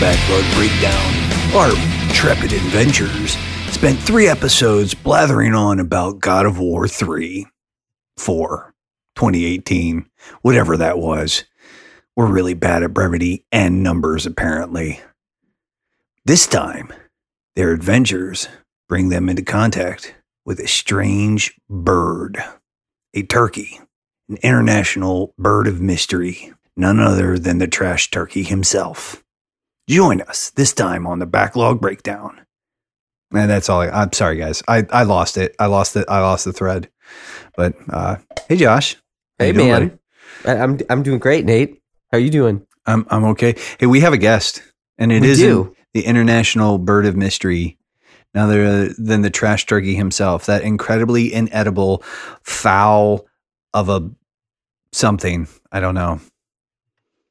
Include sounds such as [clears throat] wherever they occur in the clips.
Backlog Breakdown, our intrepid adventurers spent three episodes blathering on about God of War 3, 4, 2018, whatever that was. We're really bad at brevity and numbers, apparently. This time, their adventures bring them into contact with a strange bird, a turkey, an international bird of mystery, none other than the trash turkey himself. Join us this time on the Backlog Breakdown. And that's all. I, I'm sorry, guys. I, I lost it. I lost it. I lost the thread. But uh, hey, Josh. Hey doing, man, buddy? I'm I'm doing great, Nate. How are you doing? I'm I'm okay. Hey, we have a guest, and it We isn't the international bird of mystery. None other than the trash turkey himself, that incredibly inedible fowl of a something. I don't know.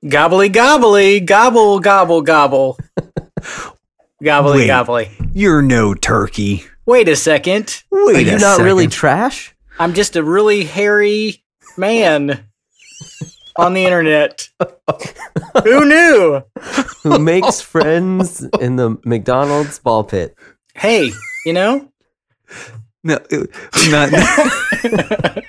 Gobbly gobbly, gobble gobble gobble. [laughs] gobbly Wait. gobbly. You're no turkey. Wait a second. Wait are you a not really trash? I'm just a really hairy man [laughs] on the internet. [laughs] Who knew? Who makes friends in the McDonald's ball pit? Hey, you know? no, it- not.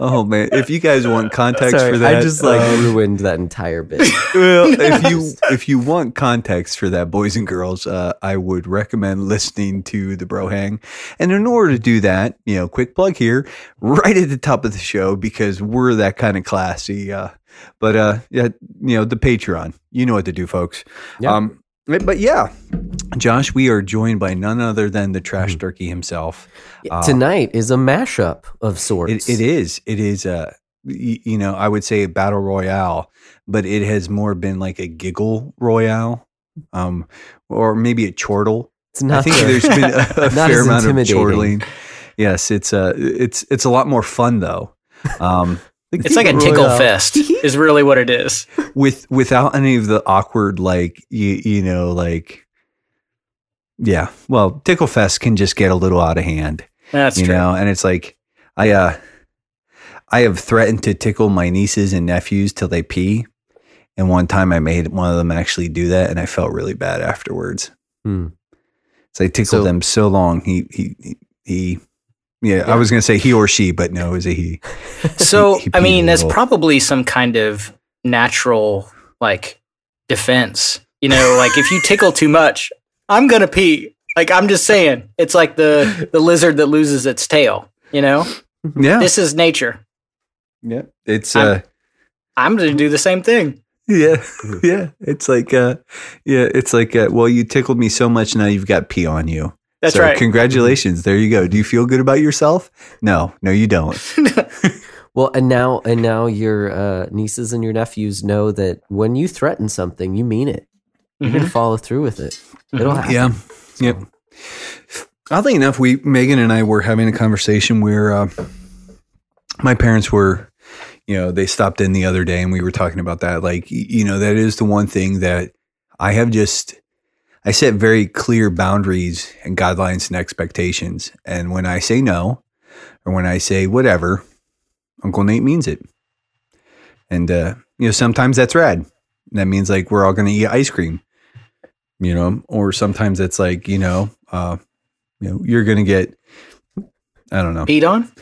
Oh man! If you guys want context Sorry, for that, I just like um, ruined that entire bit. [laughs] well, if [laughs] you if you want context for that, boys and girls, uh, I would recommend listening to the Bro Hang. And in order to do that, you know, quick plug here, right at the top of the show because we're that kind of classy. Uh, but uh, yeah, you know, the Patreon, you know what to do, folks. Yeah. Um, but but yeah, Josh, we are joined by none other than the trash turkey himself. Uh, Tonight is a mashup of sorts. It, it is. It is. Y- you know, I would say a battle royale, but it has more been like a giggle royale, um, or maybe a chortle. It's not. I think the- there's been [laughs] a, a fair amount of chortling. Yes, it's a it's it's a lot more fun though. Um, It's like a tickle fest, [laughs] is really what it is. with without any of the awkward like you you know like yeah. Well, tickle fest can just get a little out of hand. That's you true. know and it's like i uh i have threatened to tickle my nieces and nephews till they pee and one time i made one of them actually do that and i felt really bad afterwards Hmm. so i tickled So- them so long he he he, he yeah, I was gonna say he or she, but no, it a [laughs] he. So, he I mean, that's probably some kind of natural, like, defense. You know, like if you tickle too much, I'm gonna pee. Like I'm just saying, it's like the the lizard that loses its tail. You know, Yeah, this is nature. yeah. It's I'm- uh, I'm gonna do the same thing. yeah, [laughs] yeah. It's like uh, yeah. It's like uh, well, you tickled me so much now you've got pee on you. That's So right. Congratulations. There you go. Do you feel good about yourself? No, no, you don't. [laughs] Well, and now and now your uh, nieces and your nephews know that when you threaten something, you mean it. You're Mhm. gonna follow through with it. It'll happen. Yeah. Yep. Oddly enough, we Megan and I were having a conversation where uh, my parents were, you know, they stopped in the other day and we were talking about that. Like, you know, that is the one thing that I have just I set very clear boundaries and guidelines and expectations. And when I say no, or when I say whatever, Uncle Nate means it. And uh, you know, sometimes that's rad. That means like we're all going to eat ice cream you know, or sometimes it's like, you know, uh, you know, you're going to get, I don't know, Peed on?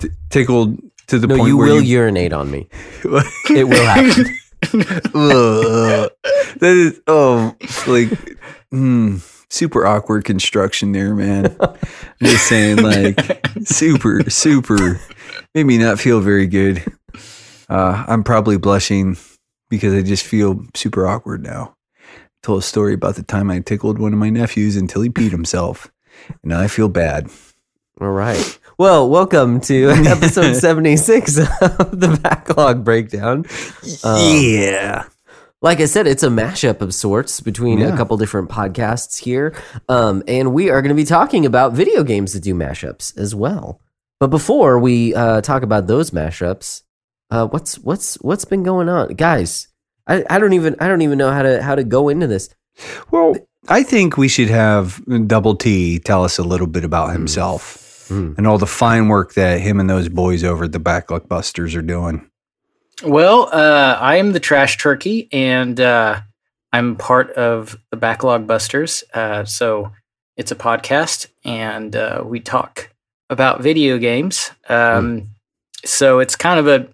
t- tickled to the No, point you where will you, urinate on me. [laughs] It will happen. [laughs] [laughs] That is, oh, like, hmm, super awkward construction there, man. I'm just saying, like, super, super, made me not feel very good. Uh, I'm probably blushing because I just feel super awkward now. Told a story about the time I tickled one of my nephews until he peed himself. And now I feel bad. All right. Well, welcome to [laughs] episode 76 of the backlog breakdown. Um, yeah. Like I said, it's a mashup of sorts between Yeah. a couple different podcasts here. Um, and we are going to be talking about video games that do mashups as well. But before we uh, talk about those mashups, uh, what's what's what's been going on, guys? I, I don't even I don't even know how to how to go into this. Well, I think we should have Double T tell us a little bit about himself Hmm. and all the fine work that him and those boys over at the Backlog Busters are doing. Well, uh, I am the trash turkey, and uh, I'm part of the Backlog Busters. Uh, so it's a podcast, and uh, we talk about video games. Um, So it's kind of a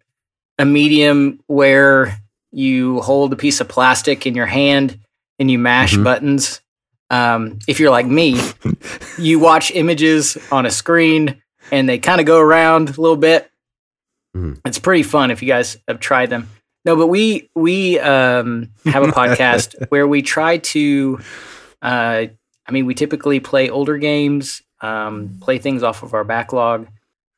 a medium where you hold a piece of plastic in your hand and you mash Mhm. buttons. Um, if you're like me, [laughs] you watch images on a screen and they kind of go around a little bit. Mhm. It's pretty fun if you guys have tried them. No, but we we um, have a [laughs] podcast where we try to. Uh, I mean, we typically play older games, um, play things off of our backlog.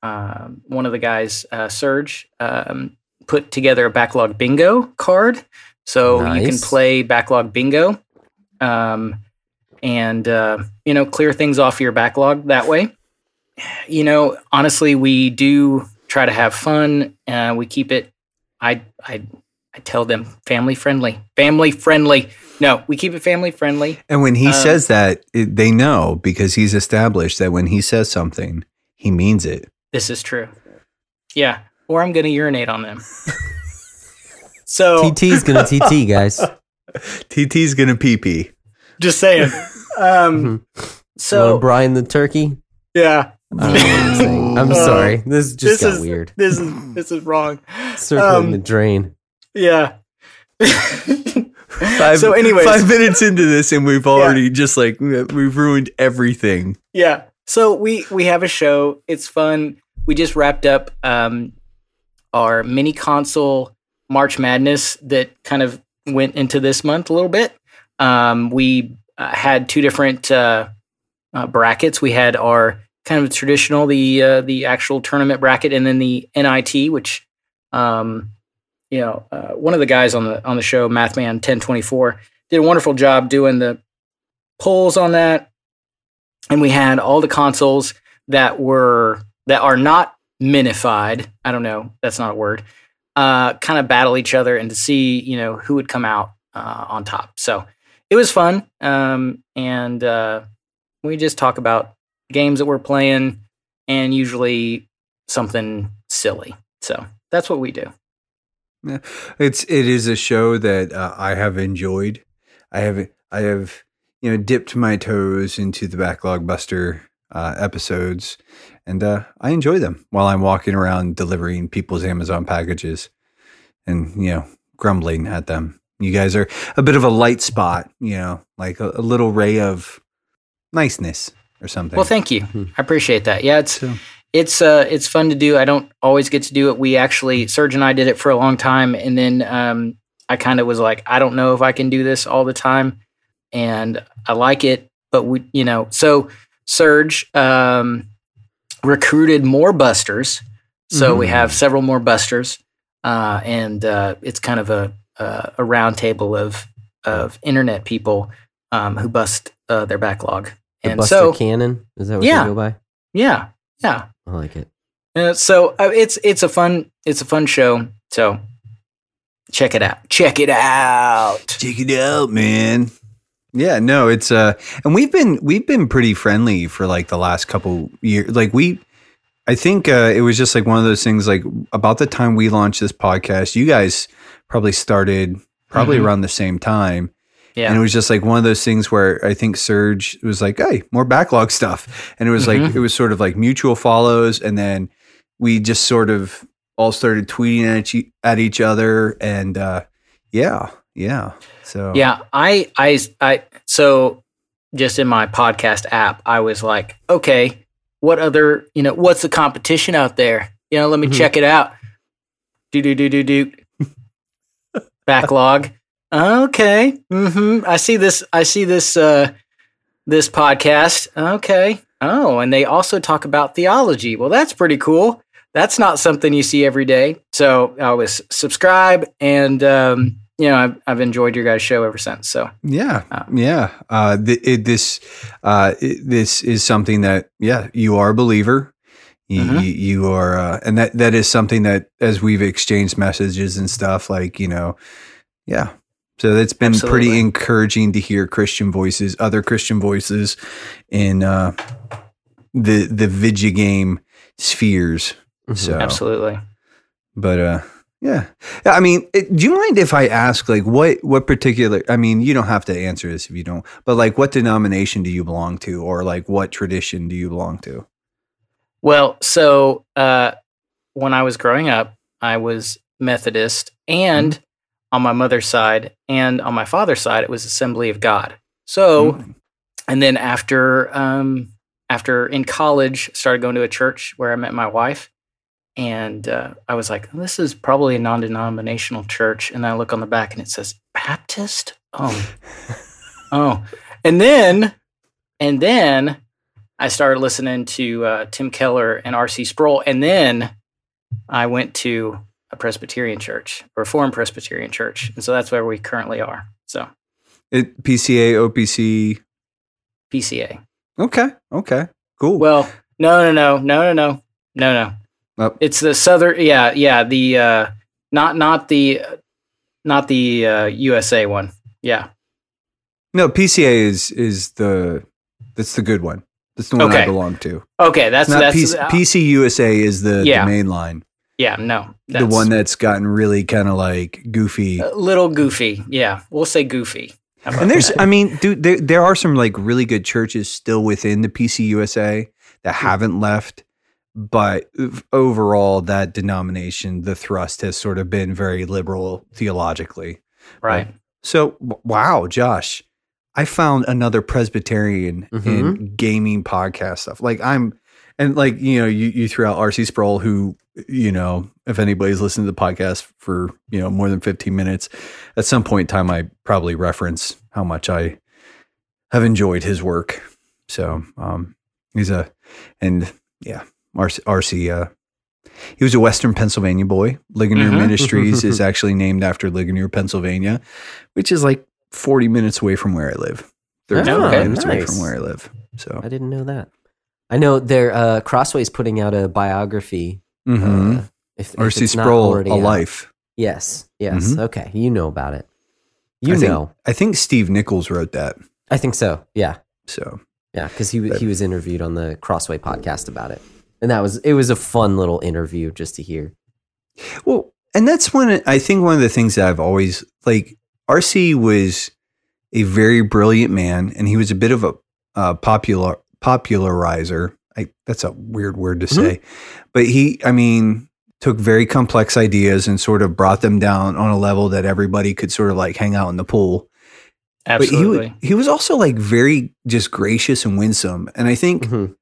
Um, one of the guys, uh, Serge, um, put together a backlog bingo card, so you can play backlog bingo, um, and uh, you know clear things off your backlog that way. You know, honestly, we do try to have fun. Uh, we keep it. I I I tell them family friendly, family friendly. No, we keep it family friendly. And when he Um, says that, it, they know because he's established that when he says something, he means it. This is true. Yeah, or I'm going to urinate on them. [laughs] so TT's gonna [laughs] TT, guys. TT's gonna pee pee. just saying. [laughs] Um, So so Brian the turkey. yeah, I don't know what I'm. [laughs] I'm sorry. This just this got is- weird. this is this is wrong. Circling um, the drain. Yeah. Five, so, anyways, five minutes into this, and we've already just like we've ruined everything. Yeah. So we we have a show. It's fun. We just wrapped up um, our mini console March Madness that kind of went into this month a little bit. Um, we uh, had two different uh, uh, brackets. We had our kind of traditional the uh, the actual tournament bracket, and then the NIT, which um, you know uh, one of the guys on the on the show, Mathman ten twenty four, did a wonderful job doing the polls on that and we had all the consoles that were that are not minified. I don't know, that's not a word. Uh, kind of battle each other and to see you know who would come out uh, on top. So it was fun, um, and uh, we just talk about games that we're playing and usually something silly. So that's what we do. It's it is a show that uh, I have enjoyed. I have I have you know dipped my toes into the backlog buster uh, episodes, and uh, I enjoy them while I'm walking around delivering people's Amazon packages, and you know grumbling at them. You guys are a bit of a light spot, you know, like a, a little ray of niceness or something. Well, thank you. Hmm. I appreciate that. Yeah, it's So- it's uh it's fun to do. I don't always get to do it. We actually Serge and I did it for a long time, and then um, I kind of was like, I don't know if I can do this all the time, and I like it, but we, you know, so Serge um, recruited more busters, so we Mhm. have several more busters, uh, and uh, it's kind of a a, a round table of of internet people um, who bust uh, their backlog, The and Buster so Cannon. Is that what Yeah. you go by? yeah, yeah. I like it. Uh, so uh, it's it's a fun it's a fun show. So check it out. Check it out. Check it out, man. Yeah, no, it's uh and we've been we've been pretty friendly for like the last couple years. Like we I think uh it was just like one of those things like about the time we launched this podcast, you guys probably started probably Mhm. around the same time. Yeah. And it was just like one of those things where I think Serge was like, "Hey, more backlog stuff," and it was like Mhm. it was sort of like mutual follows, and then we just sort of all started tweeting at each, at each other, and uh, yeah, yeah. So yeah. I I I so just in my podcast app, I was like, okay, what other you know what's the competition out there? You know, let me Mhm. check it out. Do do do do do. [laughs] Backlog. Okay. Mm-hmm. I see this. I see this. Uh, this podcast. Okay. Oh, and they also talk about theology. Well, that's pretty cool. That's not something you see every day. So I was subscribe, and um, you know I've, I've enjoyed your guys' show ever since. So Yeah, Uh, yeah. Uh, th- it, this, uh, it, this is something that, yeah, you are a believer. You, Mhm. you, you are, uh, and that that is something that, as we've exchanged messages and stuff, like you know, yeah. So it's been pretty encouraging to hear Christian voices, other Christian voices, in uh, the the video game spheres. Mhm. So, absolutely. but uh, Yeah. I mean, it, do you mind if I ask, like, what what particular? I mean, you don't have to answer this if you don't, but like, what denomination do you belong to, or like, what tradition do you belong to? Well, so uh, when I was growing up, I was Methodist, and on my mother's side and on my father's side, it was Assembly of God. So, Mm. and then after um, after in college, started going to a church where I met my wife, and uh, I was like, this is probably a non-denominational church. And I look on the back and it says Baptist. Oh, [laughs] oh, and then and then I started listening to uh, Tim Keller and R.C. Sproul, and then I went to a Presbyterian church, a Reformed Presbyterian church, and so that's where we currently are. So It, PCA, OPC. PCA. Okay. Okay. Cool. Well, no, no, no, no, no, no, no, no. Oh. It's the southern. Yeah, yeah. The uh, not not the not the uh, USA one. Yeah. no, PCA is is the that's the good one. That's the one I belong to. Okay, that's Not that's PC, uh, PC USA is the, Yeah. the main line. Yeah. No, the one that's gotten really kind of like goofy. a little goofy. Yeah, we'll say goofy. And there's, that? I mean, dude, there, there are some like really good churches still within the PCUSA that Hmm. haven't left. But overall, that denomination, the thrust has sort of been very liberal theologically. right. So, wow, Josh, I found another Presbyterian in gaming podcast stuff. Like, I'm, and like, you know, you, you threw out RC Sproul, who, you know, if anybody's listened to the podcast for, you know, more than 15 minutes, at some point in time, I probably reference how much I have enjoyed his work. So, um, he's a, and yeah, RC, RC uh, he was a Western Pennsylvania boy. Ligonier Mhm. Ministries [laughs] is actually named after Ligonier, Pennsylvania, which is like 40 minutes away from where I live. 30 Oh, minutes away from where I live. So, I didn't know that. I know they're uh, Crossway's putting out a biography. Mm-hmm. Uh, if, if RC it's not Sproul, A out. Life. Yes, yes. Mhm. Okay, you know about it. You I think- know. I think Steve Nichols wrote that. I think so. Yeah, So, yeah. Because he But- he was interviewed on the Crossway podcast about it, and that was it was a fun little interview just to hear. well, and that's one, I think one of the things that I've always like, RC was a very brilliant man and he was a bit of a uh, popular popularizer. I, that's a weird word to Mhm. say, but he, I mean, took very complex ideas and sort of brought them down on a level that everybody could sort of like hang out in the pool. Absolutely. But he, he was also like very just gracious and winsome. And I think, Mhm.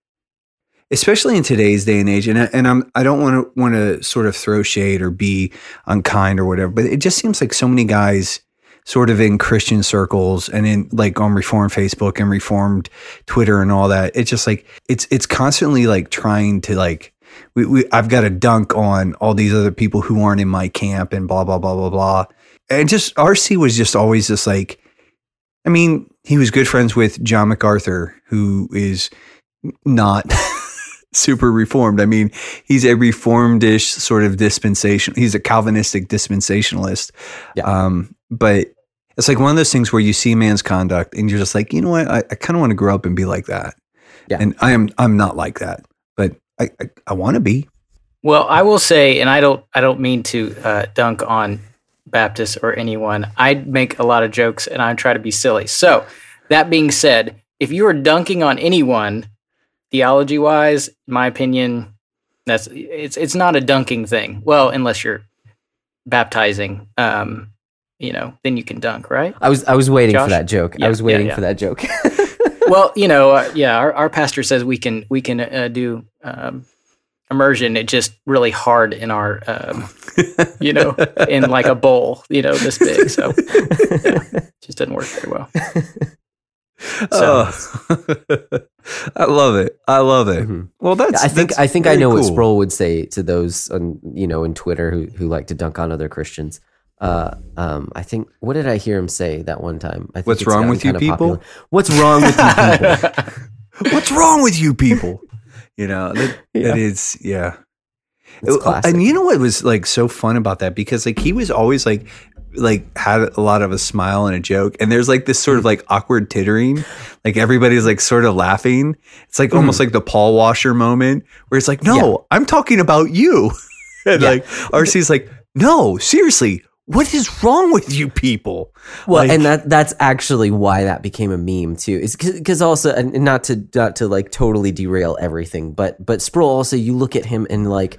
especially in today's day and age, and I, and I'm I don't want to want to sort of throw shade or be unkind or whatever, but it just seems like so many guys sort of in Christian circles and in like on Reformed Facebook and Reformed Twitter and all that. It's just like it's it's constantly like trying to like we, we I've got to dunk on all these other people who aren't in my camp and blah blah blah blah blah. And just RC was just always just like I mean, he was good friends with John MacArthur, who is not [laughs] super reformed. I mean, he's a reformed-ish sort of dispensation. He's a Calvinistic dispensationalist. Yeah. Um, but it's like one of those things where you see a man's conduct and you're just like, you know what? I, I kind of want to grow up and be like that. Yeah. And I am I'm not like that, but I I, I want to be. Well, I will say, and I don't, I don't mean to uh, dunk on Baptists or anyone. I make a lot of jokes and I try to be silly. So, that being said, if you are dunking on anyone, theology wise, in my opinion, that's it's it's not a dunking thing. Well, unless you're baptizing, um, you know, then you can dunk, right? I was I was waiting Josh? for that joke. Yeah, I was waiting yeah. for that joke. [laughs] well, you know, uh, yeah, our, our pastor says we can we can uh, do um, immersion. It's just really hard in our, um, you know, in like a bowl, you know, this big. So [laughs] yeah, just doesn't work very well. [laughs] Oh. I love it. I love it. Mhm. Well, that's I think that's I think I very know what cool. Sproul would say to those on you know in Twitter who who like to dunk on other Christians. Uh, um, I think what did I hear him say that one time? I think What's wrong with you people? popular. What's wrong with you [laughs] people? What's wrong with you people? You know, that, [laughs] Yeah. that is, yeah. It's Oh. And you know what was like so fun about that? Because like he was always like, like had a lot of a smile and a joke. And there's like this sort of like awkward tittering. Like everybody's like sort of laughing. It's like almost like the Paul Washer moment where it's like, no, Mm-hmm. Yeah. I'm talking about you. [laughs] and Yeah. like RC's like, no, seriously, what is wrong with you people? Well, Like- and that that's actually why that became a meme too. Is because also, and not to not to like totally derail everything, but but Sproul also, you look at him and like,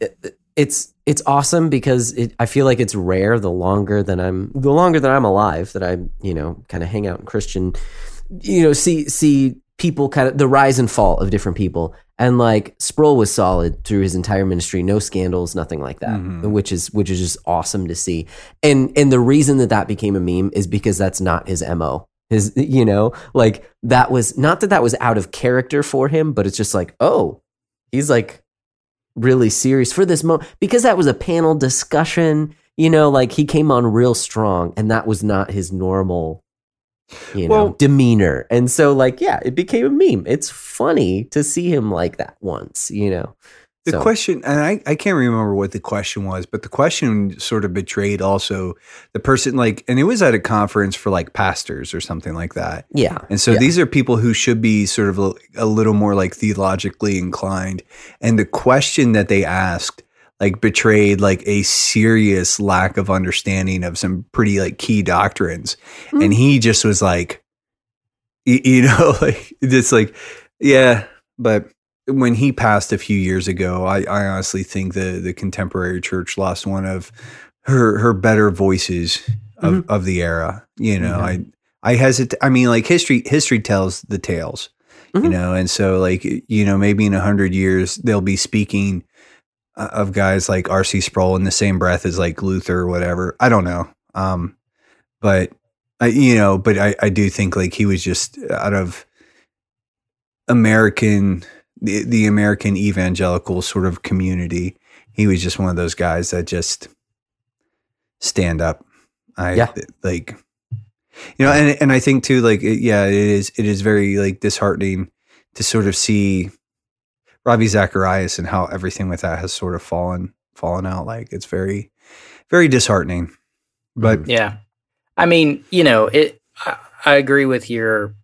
it- it's it's awesome because it, I feel like it's rare. The longer that I'm, the longer that I'm alive, that I you know kind of hang out in Christian, you know, see see people kind of the rise and fall of different people. And like Sproul was solid through his entire ministry, no scandals, nothing like that, Mhm. which is which is just awesome to see. And and the reason that that became a meme is because that's not his mo. His you know like that was not that that was out of character for him, but it's just like oh, he's like really serious for this moment because that was a panel discussion. You know, like he came on real strong, and that was not his normal you know, Well- demeanor. And so, like, yeah, it became a meme. It's funny to see him like that once, you know. The So- question, and I, I can't remember what the question was, but the question sort of betrayed also the person, like, and it was at a conference for like pastors or something like that. Yeah. And so Yeah. these are people who should be sort of a, a little more like theologically inclined. And the question that they asked, like, betrayed like a serious lack of understanding of some pretty like key doctrines. Mm. And he just was like, y- [laughs] you know, like, just like, yeah, but when he passed a few years ago, I, I honestly think the the contemporary church lost one of her her better voices of, of the era. You know, I I hesitate. I mean, like history history tells the tales. You Mhm. know, and so like you know, maybe in a hundred years they'll be speaking of guys like R.C. Sproul in the same breath as like Luther or whatever. I don't know, um, but I, you know, but I I do think like he was just out of American the, the American evangelical sort of community. He was just one of those guys that just stand up. I Yeah. like you know, and and I think too, like it- yeah, it is it is very like disheartening to sort of see Ravi Zacharias and how everything with that has sort of fallen fallen out. Like it's very very disheartening. But Yeah. I mean, you know, it I, I agree with your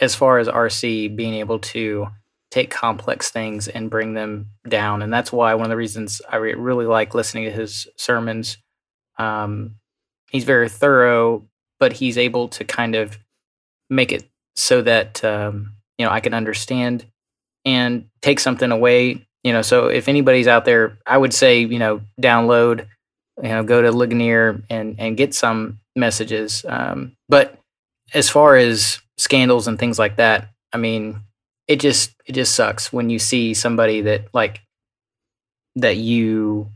as far as RC being able to take complex things and bring them down and that's why one of the reasons I re- really like listening to his sermons um he's very thorough but he's able to kind of make it so that um you know I can understand and take something away you know so if anybody's out there I would say you know download you know go to Ligonier and and get some messages um, but as far as scandals and things like that I mean it just it just sucks when you see somebody that like that you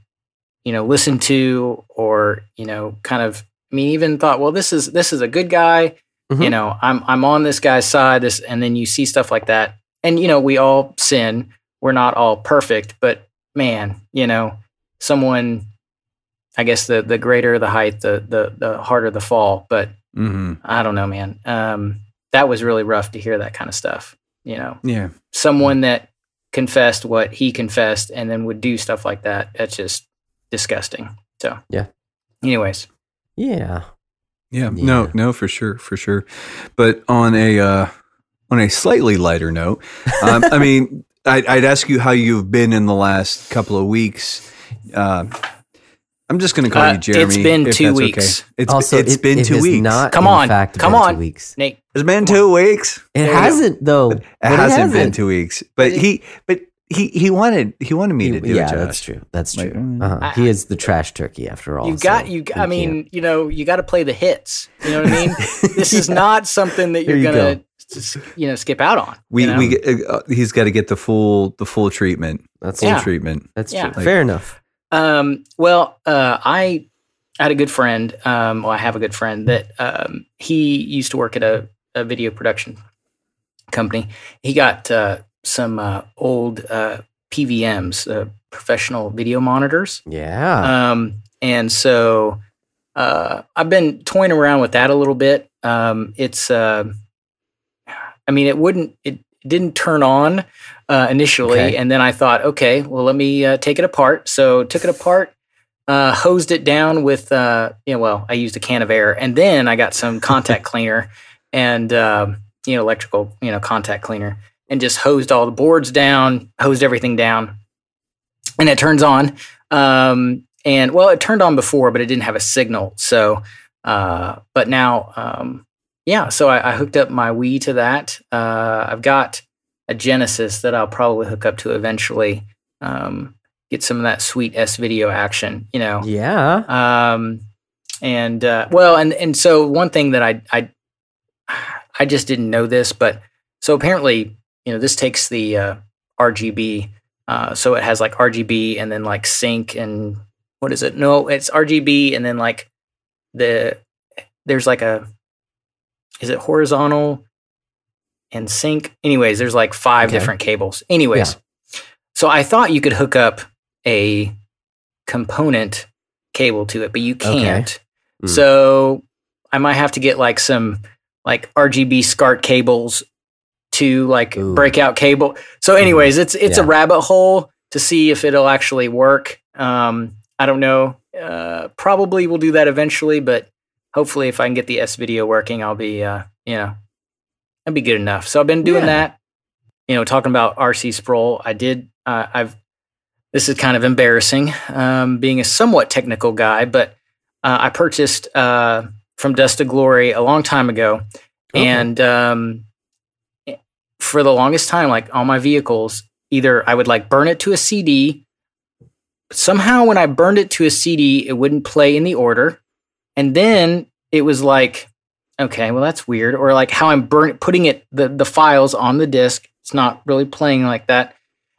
you know listen to or you know kind of I mean even thought well this is this is a good guy you Mhm. know I'm I'm on this guy's side this and then you see stuff like that and you know we all sin we're not all perfect but man you know someone I guess the the greater the height the the the harder the fall but mhm. I don't know man um that was really rough to hear that kind of stuff you know yeah. someone that confessed what he confessed and then would do stuff like that that's just disgusting so Yeah. anyways Yeah. Yeah, no, no, for sure, for sure. But on a uh, on a slightly lighter note, um, I mean, I'd, I'd ask you how you've been in the last couple of weeks. Uh, I'm just going to call Uh, you Jeremy. it's been two weeks. Okay. It's also, it's it- been it two weeks. Not, Come on, fact, come on. Two weeks. Nate it's been two weeks. It There you go. hasn't though. It hasn't been hasn't. two weeks, but he, but he, he wanted, he wanted me to do yeah, it. Josh. that's true. That's true. mm. uh-huh. I- he is the trash turkey after all. you got so you we i mean can't- you know you got to play the hits you know what i mean [laughs] this is Yeah. not something that you're you gonna go. just, you know skip out on We, you know? we, uh, he's got to get the full, the full treatment. That's Full Yeah. treatment. That's Yeah. true. Like- Fair enough. Um, well, uh, I had a good friend. Um, well, I have a good friend that um, he used to work at a, a video production company. He got uh, some uh, old uh, PVMs, uh, professional video monitors. Yeah. Um, and so uh, I've been toying around with that a little bit. Um, it's, uh, I mean, it wouldn't, it didn't turn on uh, initially, Okay. and then I thought, okay, well, let me uh, take it apart. So took it apart, uh, hosed it down with, uh, you know, well, I used a can of air, and then I got some contact [laughs] cleaner and um, you know, electrical, you know, contact cleaner, and just hosed all the boards down, hosed everything down, and it turns on. Um, and well, it turned on before, but it didn't have a signal. So, uh, but now, um, yeah. So I, I hooked up my Wii to that. Uh, I've got a Genesis that I'll probably hook up to eventually. Um, get some of that sweet S video action, you know. Yeah. Um, and uh, well, and and so one thing that I I I just didn't know this, but so apparently, you know, this takes the uh, RGB, uh, so it has like RGB and then like sync and what is it? No, it's RGB and then like the there's like a is it horizontal and sync? Anyways, there's like five Okay. different cables. Anyways, so I thought you could hook up a component cable to it, but you can't. Mm. So I might have to get like some like RGB SCART cables to like Ooh. breakout cable. So, anyways, it's it's a rabbit hole to see if it'll actually work. Um, I don't know. Uh, probably we'll do that eventually, but hopefully, if I can get the S video working, I'll be uh, you know, that'd be good enough. So I've been doing Yeah. that. You know, talking about RC Sproul, I did. Uh, I've. This is kind of embarrassing, um, being a somewhat technical guy, but uh, I purchased uh, from Dust to Glory a long time ago, Okay. and um, for the longest time, like all my vehicles, either I would like burn it to a CD. Somehow, when I burned it to a CD, it wouldn't play in the order, and then it was like, okay, well that's weird. Or like how I'm burn putting it the the files on the disk, it's not really playing like that.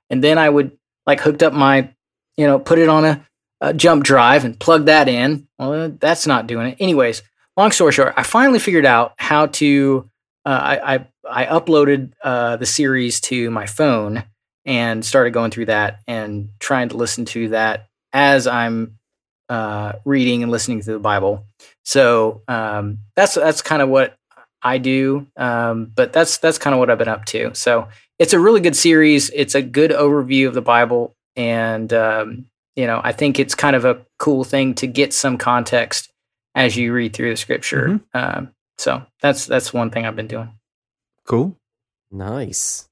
And then I would like hooked up my, you know, put it on a, a jump drive and plug that in. Well, that's not doing it. Anyways, long story short, I finally figured out how to. Uh, I, I I uploaded uh, the series to my phone and started going through that and trying to listen to that as I'm uh, reading and listening to the Bible. So um, that's that's kind of what I do. Um, but that's that's kind of what I've been up to. So it's a really good series. It's a good overview of the Bible, and um, you know I think it's kind of a cool thing to get some context as you read through the Scripture. Um, so that's that's one thing I've been doing. Cool. Nice.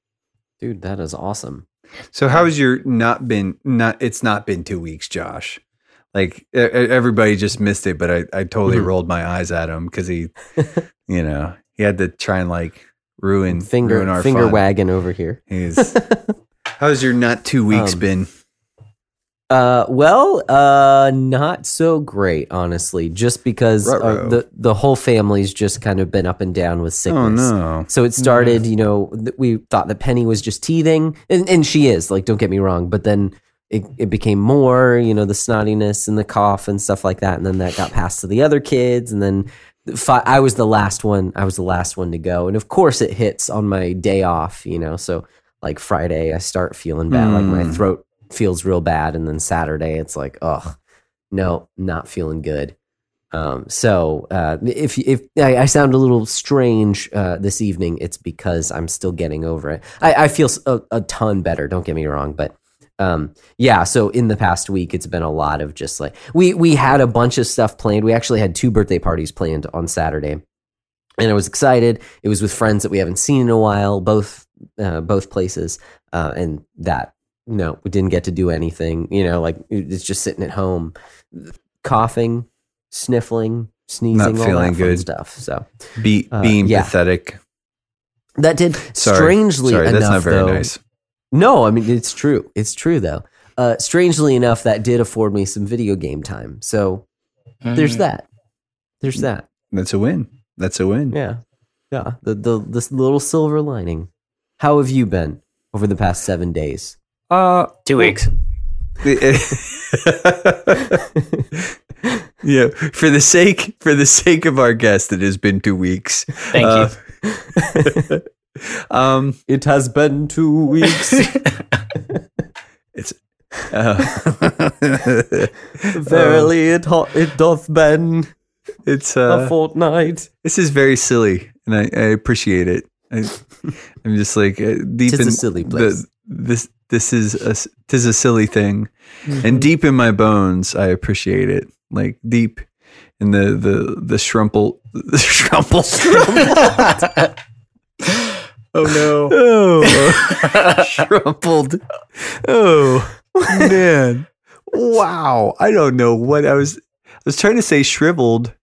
Dude, that is awesome. So how has your not been not it's not been 2 weeks, Josh? Like everybody just missed it, but I I totally Mhm. rolled my eyes at him cuz he you know, he had to try and like ruin ruin Finger our finger fun. wagging over here. He's [laughs] How's your not 2 weeks Um, been? Uh, well, uh, not so great, honestly. Just because uh, the the whole family's just kind of been up and down with sickness. Oh no. So it started, you know, th- we thought that Penny was just teething, and, and she is, like, don't get me wrong, but then it, it became more, you know, the snottiness and the cough and stuff like that. And then that got passed to the other kids. And then fi- I was the last one, I was the last one to go. And of course, it hits on my day off, you know, so like Friday, I start feeling bad, like my Mm. throat feels real bad. And then Saturday, it's like, oh, no, not feeling good. Um, so uh, if if I, I sound a little strange uh, this evening, it's because I'm still getting over it. I, I feel a ton better. Don't get me wrong, but um, yeah. So in the past week, it's been a lot of just like we we had a bunch of stuff planned. We actually had two birthday parties planned on Saturday, and I was excited. It was with friends that we haven't seen in a while, both uh, both places, uh, and that no, we didn't get to do anything. You know, like it's just sitting at home, coughing, sniffling, sneezing, all feeling that fun good. stuff. So Be, uh, being yeah. pathetic. that did Sorry. strangely Sorry, enough. that's not very though- nice. No, I mean it's true. It's true though. Uh, strangely enough, that did afford me some video game time. So there's Mm. that. There's that. That's a win. That's a win. Yeah, yeah. The the this little silver lining. How have you been over the past seven days? Uh two weeks. [laughs] yeah, for the sake for the sake of our guest, it has been two weeks. Thank you. [laughs] um, It has been two weeks. [laughs] it's uh, Verily, it ho- it doth been it's a uh, fortnight. this is very silly, and I, I appreciate it. I, I'm just like uh, deep a in silly place. The, this this is a s- tis a silly thing, Mm-hmm. and deep in my bones, I appreciate it. Like deep in the the the shrumple [laughs] the shrumple. [laughs] oh no. [laughs] oh, shrumpled. Oh man, wow. I don't know what I was. I was trying to say shriveled,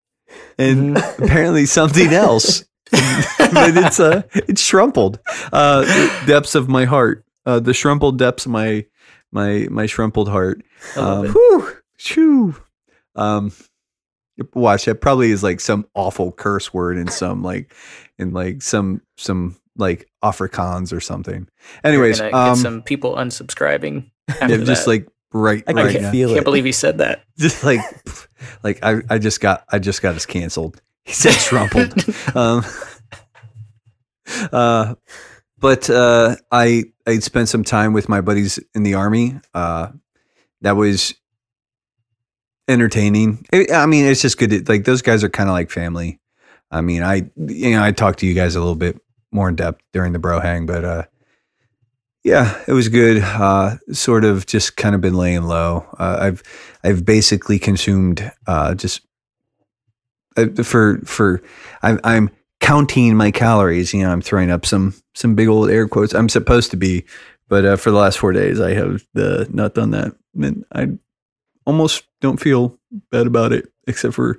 and apparently something else. but it's uh, it's shrumpled. Uh, depths of my heart. Uh, the shrumpled depths of my my my shrumpled heart. I love Um, whew, shoo. Um, watch that probably is like some awful curse word in some like in like some some like Afrikaans or something. You're Anyways, gonna um, get some people unsubscribing. [laughs] After yeah, just that. like right I right can now. feel can't it. believe he said that. [laughs] just like [laughs] like I, I just got I just got us canceled. He said shrumpled. um uh but uh I I spent some time with my buddies in the army. Uh that was entertaining. I I mean, it's just good to, like those guys are kind of like family. I mean, I you know, I talked to you guys a little bit more in depth during the bro hang, but uh yeah, it was good. Uh, sort of just kind of been laying low. Uh, I've I've basically consumed uh, just uh, for for I'm I'm counting my calories. You know, I'm throwing up some some big old air quotes. I'm supposed to be, but uh, for the last four days, I have uh, not done that, and I almost don't feel bad about it, except for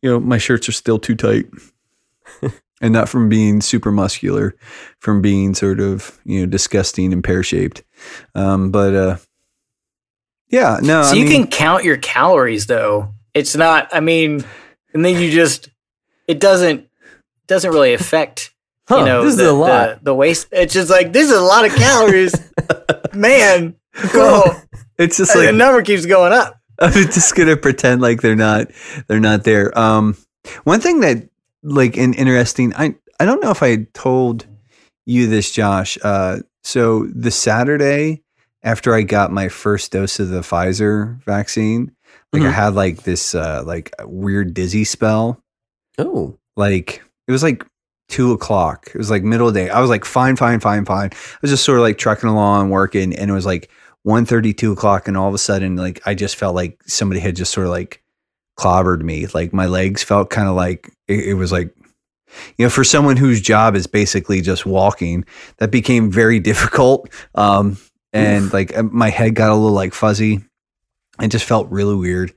you know my shirts are still too tight. [laughs] And not from being super muscular, from being sort of you know disgusting and pear shaped. Um, but uh, yeah, no. so I you mean, can count your calories though. It's not. I mean, and then you just it doesn't doesn't really affect Huh, you know this the, is a lot. The, the waste. It's just like this is a lot of calories, [laughs] man. Cool. it's just like the number keeps going up. [laughs] I'm just gonna pretend like they're not they're not there. Um, one thing that like an interesting I I don't know if I told you this, Josh. Uh, so the Saturday after I got my first dose of the Pfizer vaccine, like I Mhm. had like this uh like weird dizzy spell. Oh, Like it was like two o'clock. It was like middle of the day. I was like fine, fine, fine, fine. I was just sort of like trucking along, working, and it was like 1.30, 2 o'clock, and all of a sudden, like I just felt like somebody had just sort of like clobbered me. Like my legs felt kind of like it, it was like you know, for someone whose job is basically just walking, that became very [laughs] difficult. Um, and like uh, my head got a little like fuzzy. It just felt really weird.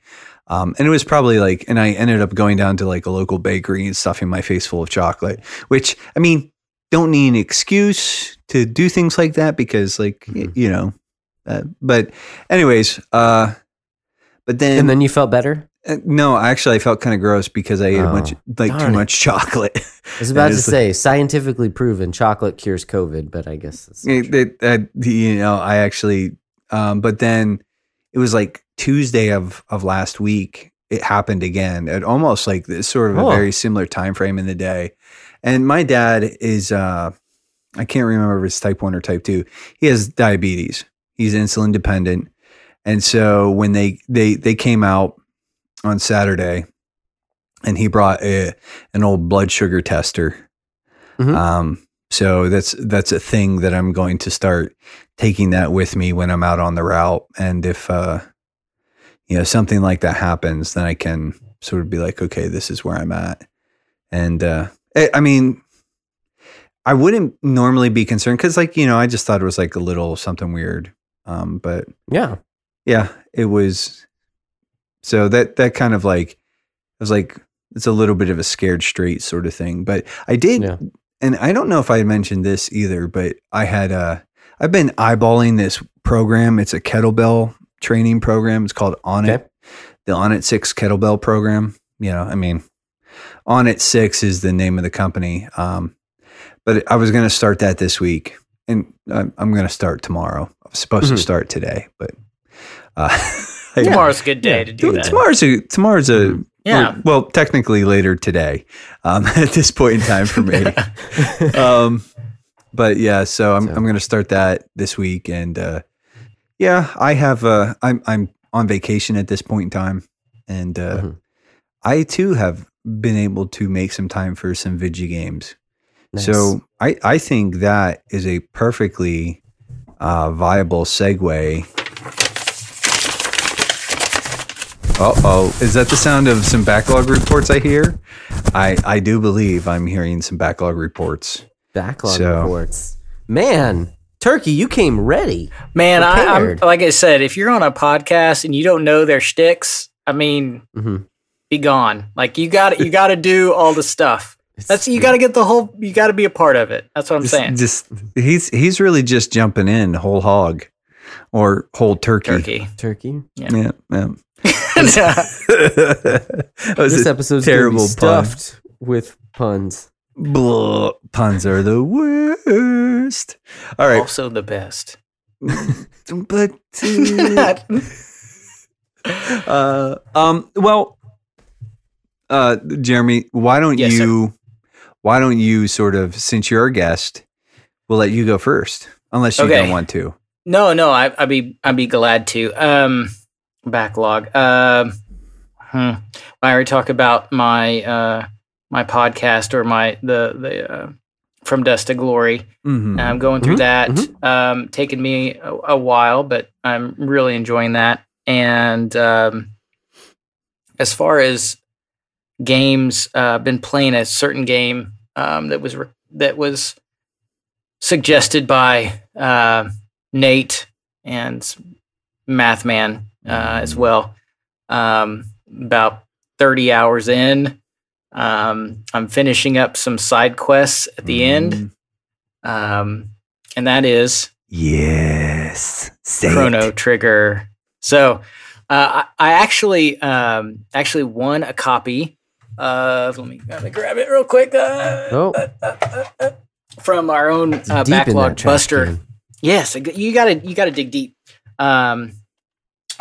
Um, and it was probably like, and I ended up going down to like a local bakery and stuffing my face full of chocolate, which I mean, don't need an excuse to do things like that because like, Mhm. you know, uh, but anyways, uh, but then, and then you felt better. uh, no, actually I felt kind of gross because I ate a Oh, bunch, like too it. much chocolate. I was about [laughs] to say scientifically proven chocolate cures COVID, but I guess It, it, uh, you know, I actually, um, but then it was like Tuesday of of last week. It happened again at almost like this sort of a Oh. very similar time frame in the day. And my dad is, uh, I can't remember if it's type one or type two. He has diabetes. He's insulin dependent, and so when they they they came out on Saturday, and he brought a, an old blood sugar tester. Mhm. Um, so that's that's a thing that I'm going to start taking that with me when I'm out on the route. And if uh, you know something like that happens, then I can sort of be like, okay, this is where I'm at. And uh, I, I mean, I wouldn't normally be concerned because, like, you know, I just thought it was like a little something weird. Um, but yeah. yeah, it was. So that that kind of like, I was like, it's a little bit of a scared straight sort of thing. But I did, Yeah. And I don't know if I mentioned this either, but I had uh, I've been eyeballing this program. It's a kettlebell training program. It's called Onnit, Okay. the Onnit Six kettlebell program. You know, I mean, Onnit Six is the name of the company. Um, but I was going to start that this week, and I'm, I'm going to start tomorrow. I was supposed Mhm. to start today, but uh, [laughs] I- Tomorrow's a good day Yeah. to do that. tomorrow's a tomorrow's a Yeah. or- well, technically later today. Um, [laughs] at this point in time for me. [laughs] um, but yeah, so I'm So- I'm going to start that this week, and uh, yeah, I have uh, I'm I'm on vacation at this point in time, and uh, Mhm. I too have been able to make some time for some video games. Nice. So I, I think that is a perfectly uh, viable segue. Uh oh, is that the sound of some backlog reports I hear? I I do believe I'm hearing some backlog reports. backlog so- reports. Man, Turkey, you came ready. Man, I, I'm like I said, if you're on a podcast and you don't know their shticks, I mean, hmm be gone. Like you got you got to do all the stuff. [laughs] That's you got to get the whole. You got to be a part of it. That's what I'm Just, saying. just he's he's really just jumping in whole hog or whole turkey. Turkey. Turkey. Yeah, yeah. That's that was [laughs] This a episode's terrible be stuffed with puns. Blah, puns are the worst. All right, also the best. [laughs] but uh, uh, [laughs] um, well, uh, Jeremy, why don't Yes, sir. you, why don't you sort of, since you're a guest, we'll let you go first, unless you Okay. don't want to. No, no, I, I'd be I'd be glad to. Um, backlog. Um, hmm. I already talk about my uh my podcast or my the the uh, from dust to glory. Mhm. I'm going through Mhm, that. Um, taken me a, a while, but I'm really enjoying that. And um, as far as games, uh, I've been playing a certain game um, that was re- that was suggested by uh, Nate and Mathman uh, as well. Um, about 30 hours in, um, I'm finishing up some side quests at the end Mm, um, and that is Yes. Say Chrono it. Trigger. So uh, I, I actually um, actually won a copy of. Let me, let me grab it real quick. Uh, Oh. uh, uh, uh, from our own uh, backlog buster. can. Yes, you got to you got to dig deep. Um,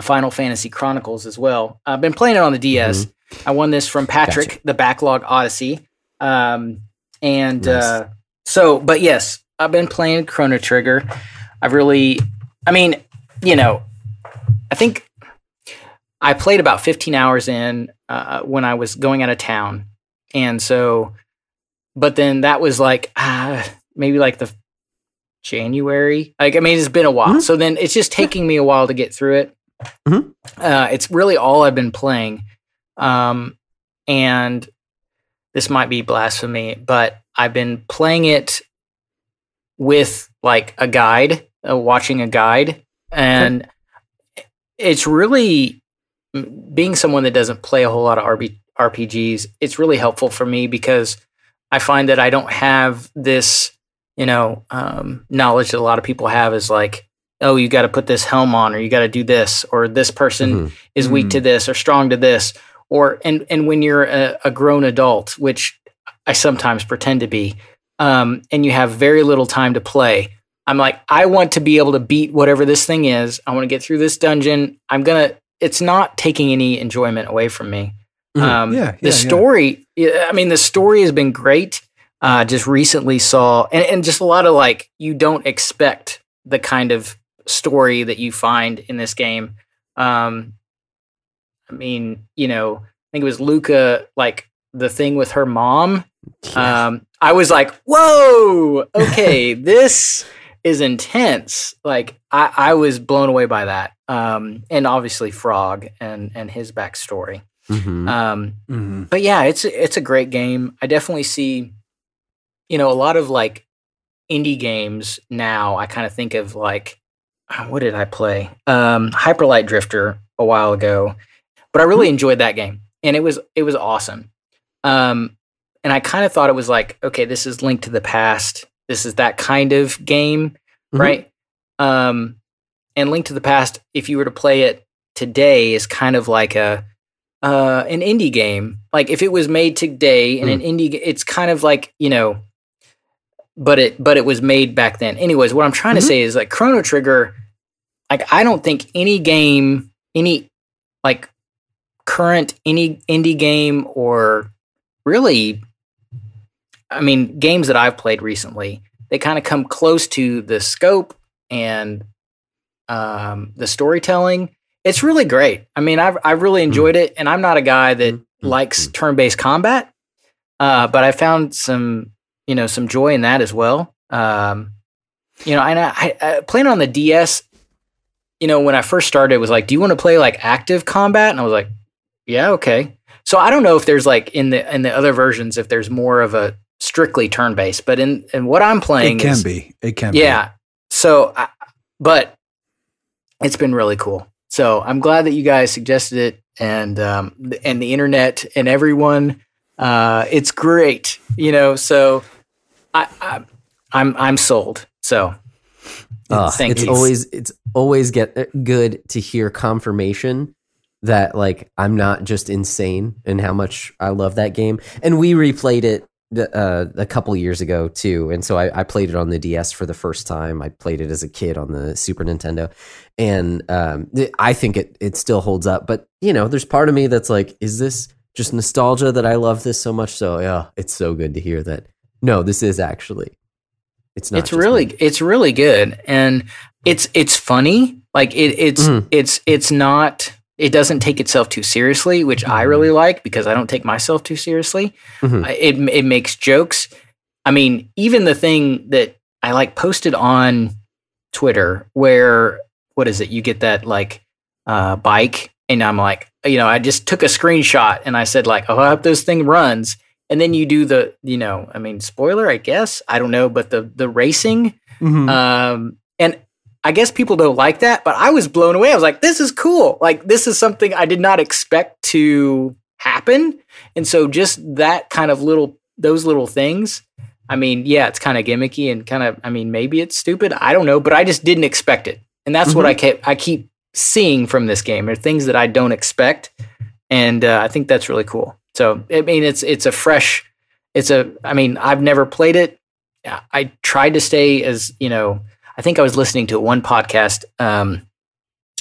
Final Fantasy Chronicles as well. I've been playing it on the DS. I won this from Patrick, Gotcha. the Backlog Odyssey. Um, and Nice. uh, so, but yes, I've been playing Chrono Trigger. I've really, I mean, you know, I think I played about 15 hours in uh, when I was going out of town. And so, but then that was like, ah, maybe like the January. Like, I mean, it's been a while. Mhm. So then it's just taking me a while to get through it. Mhm. Uh, it's really all I've been playing. Um, and this might be blasphemy, but I've been playing it with like a guide, uh, watching a guide. And it's really being someone that doesn't play a whole lot of RB, RPGs. It's really helpful for me because I find that I don't have this, you know, um, knowledge that a lot of people have is like, oh, you got to put this helm on, or you got to do this, or this person Mhm. is weak Mhm. to this, or strong to this, or and and when you're a, a grown adult, which I sometimes pretend to be, um, and you have very little time to play. I'm like, I want to be able to beat whatever this thing is. I want to get through this dungeon. I'm gonna. It's not taking any enjoyment away from me. Mhm. Um, Yeah, yeah, the story. yeah, I mean, the story has been great. Uh, just recently saw, and, and just a lot of like, you don't expect the kind of story that you find in this game. Um, I mean, you know, I think it was Lucca, like the thing with her mom. Yeah. Um, I was like, whoa, okay, [laughs] this is intense. Like, I, I was blown away by that. Um, and obviously Frog and and his backstory. Mhm. Um, Mhm. but yeah, it's it's a great game. I definitely see, you know, a lot of like indie games now. I kind of think of like, what did I play? Um, Hyperlight Drifter a while ago, but I really enjoyed that game, and it was it was awesome. Um, and I kind of thought it was like, okay, this is Link to the Past. This is that kind of game, Mhm. right? Um, and Link to the Past, if you were to play it today, is kind of like a uh, an indie game. Like if it was made today in an indie, it's kind of like you know, but it but it was made back then. Anyways, what I'm trying Mhm. to say is like Chrono Trigger. Like I don't think any game, any like current any indie game or really, I mean, games that I've played recently, they kind of come close to the scope and um, the storytelling. It's really great. I mean, I've I've really enjoyed it, and I'm not a guy that Mhm. likes turn-based combat, uh, but I found some you know some joy in that as well. Um, you know, and I, I, I playing on the DS. You know, when I first started, it was like, "Do you want to play like active combat?" And I was like, "Yeah, okay." So I don't know if there's like in the in the other versions if there's more of a strictly turn-based, but in in what I'm playing, It can is, be. It can yeah. So, I, but it's been really cool. So I'm glad that you guys suggested it, and um, and the internet and everyone. Uh, it's great, you know. So I, I I'm I'm sold. So Uh, it's always it's always get uh, good to hear confirmation that like I'm not just insane in how much I love that game. And we replayed it uh, a couple years ago too, and so I, I played it on the DS for the first time. I played it as a kid on the Super Nintendo, and um, th- I think it it still holds up. But you know, there's part of me that's like, is this just nostalgia that I love this so much? So yeah, it's so good to hear that. No, this is actually. It's not. it's really me. it's really good, and it's it's funny. Like it, it's Mhm. it's it's not. It doesn't take itself too seriously, which I Mm-hmm. really like because I don't take myself too seriously. Mhm. It it makes jokes. I mean, even the thing that I like posted on Twitter, where what is it? You get that like uh, bike, and I'm like, you know, I just took a screenshot and I said like, oh, I hope this thing runs. And then you do the, you know, I mean, spoiler, I guess, I don't know, but the the racing, Mhm. um, and I guess people don't like that, but I was blown away. I was like, this is cool. Like, this is something I did not expect to happen. And so, just that kind of little, those little things. I mean, yeah, it's kind of gimmicky and kind of, I mean, maybe it's stupid. I don't know, but I just didn't expect it. And that's what I kept, I keep seeing from this game are things that I don't expect. And uh, I think that's really cool. So, I mean, it's, it's a fresh, it's a, I mean, I've never played it. I tried to stay as, you know, I think I was listening to one podcast um,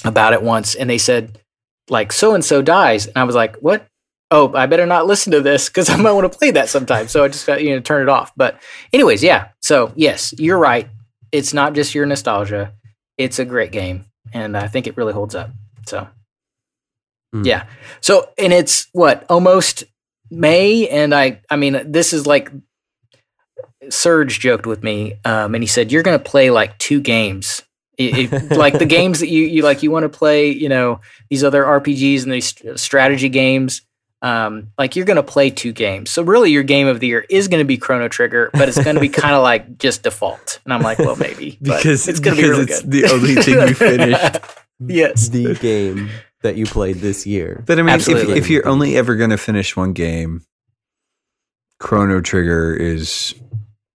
about it once, and they said like so and so dies, and I was like, what? Oh, I better not listen to this because [laughs] I might want to play that sometime. So I just got you know turn it off. But anyways, yeah. So yes, you're right. It's not just your nostalgia. It's a great game, and I think it really holds up. So Mm. yeah. So and it's what almost May, and I I mean this is like Serge joked with me, um, and he said, "You're going to play like two games, It- it- like the [laughs] games that you you like. You want to play, you know, these other RPGs and these strategy games. Um, like you're going to play two games. So really, your game of the year is going to be Chrono Trigger, but it's going to be [laughs] kind of like just default. And I'm like, well, maybe but because it's going to be really it's good. the only thing you [laughs] finished. yes, the game that you played this year. But I mean, if, if you're only ever going to finish one game, Chrono Trigger is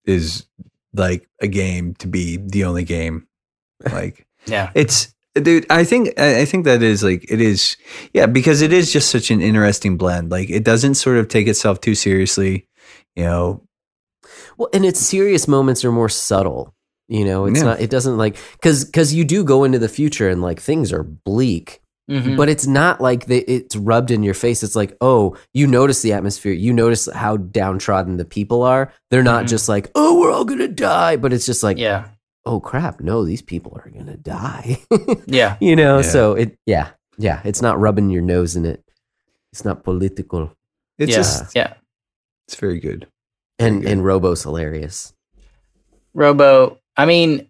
is like a game to be the only game. [laughs] Like yeah, it's dude. I think I think that is like it is. Yeah, because it is just such an interesting blend. Like it doesn't sort of take itself too seriously. You know, Well, and its serious moments are more subtle. You know, it's Yeah. not. It doesn't like because because you do go into the future and like things are bleak, Mhm. but it's not like the, it's rubbed in your face. It's like, oh, you notice the atmosphere. You notice how downtrodden the people are. They're not Mhm. just like, oh, we're all gonna die, but it's just like, yeah, oh crap, no, these people are gonna die. [laughs] yeah, you know, Yeah. so it, yeah, yeah, it's not rubbing your nose in it. It's not political, it's yeah, just yeah. it's very good. and good. and Robo's hilarious. Robo. I mean,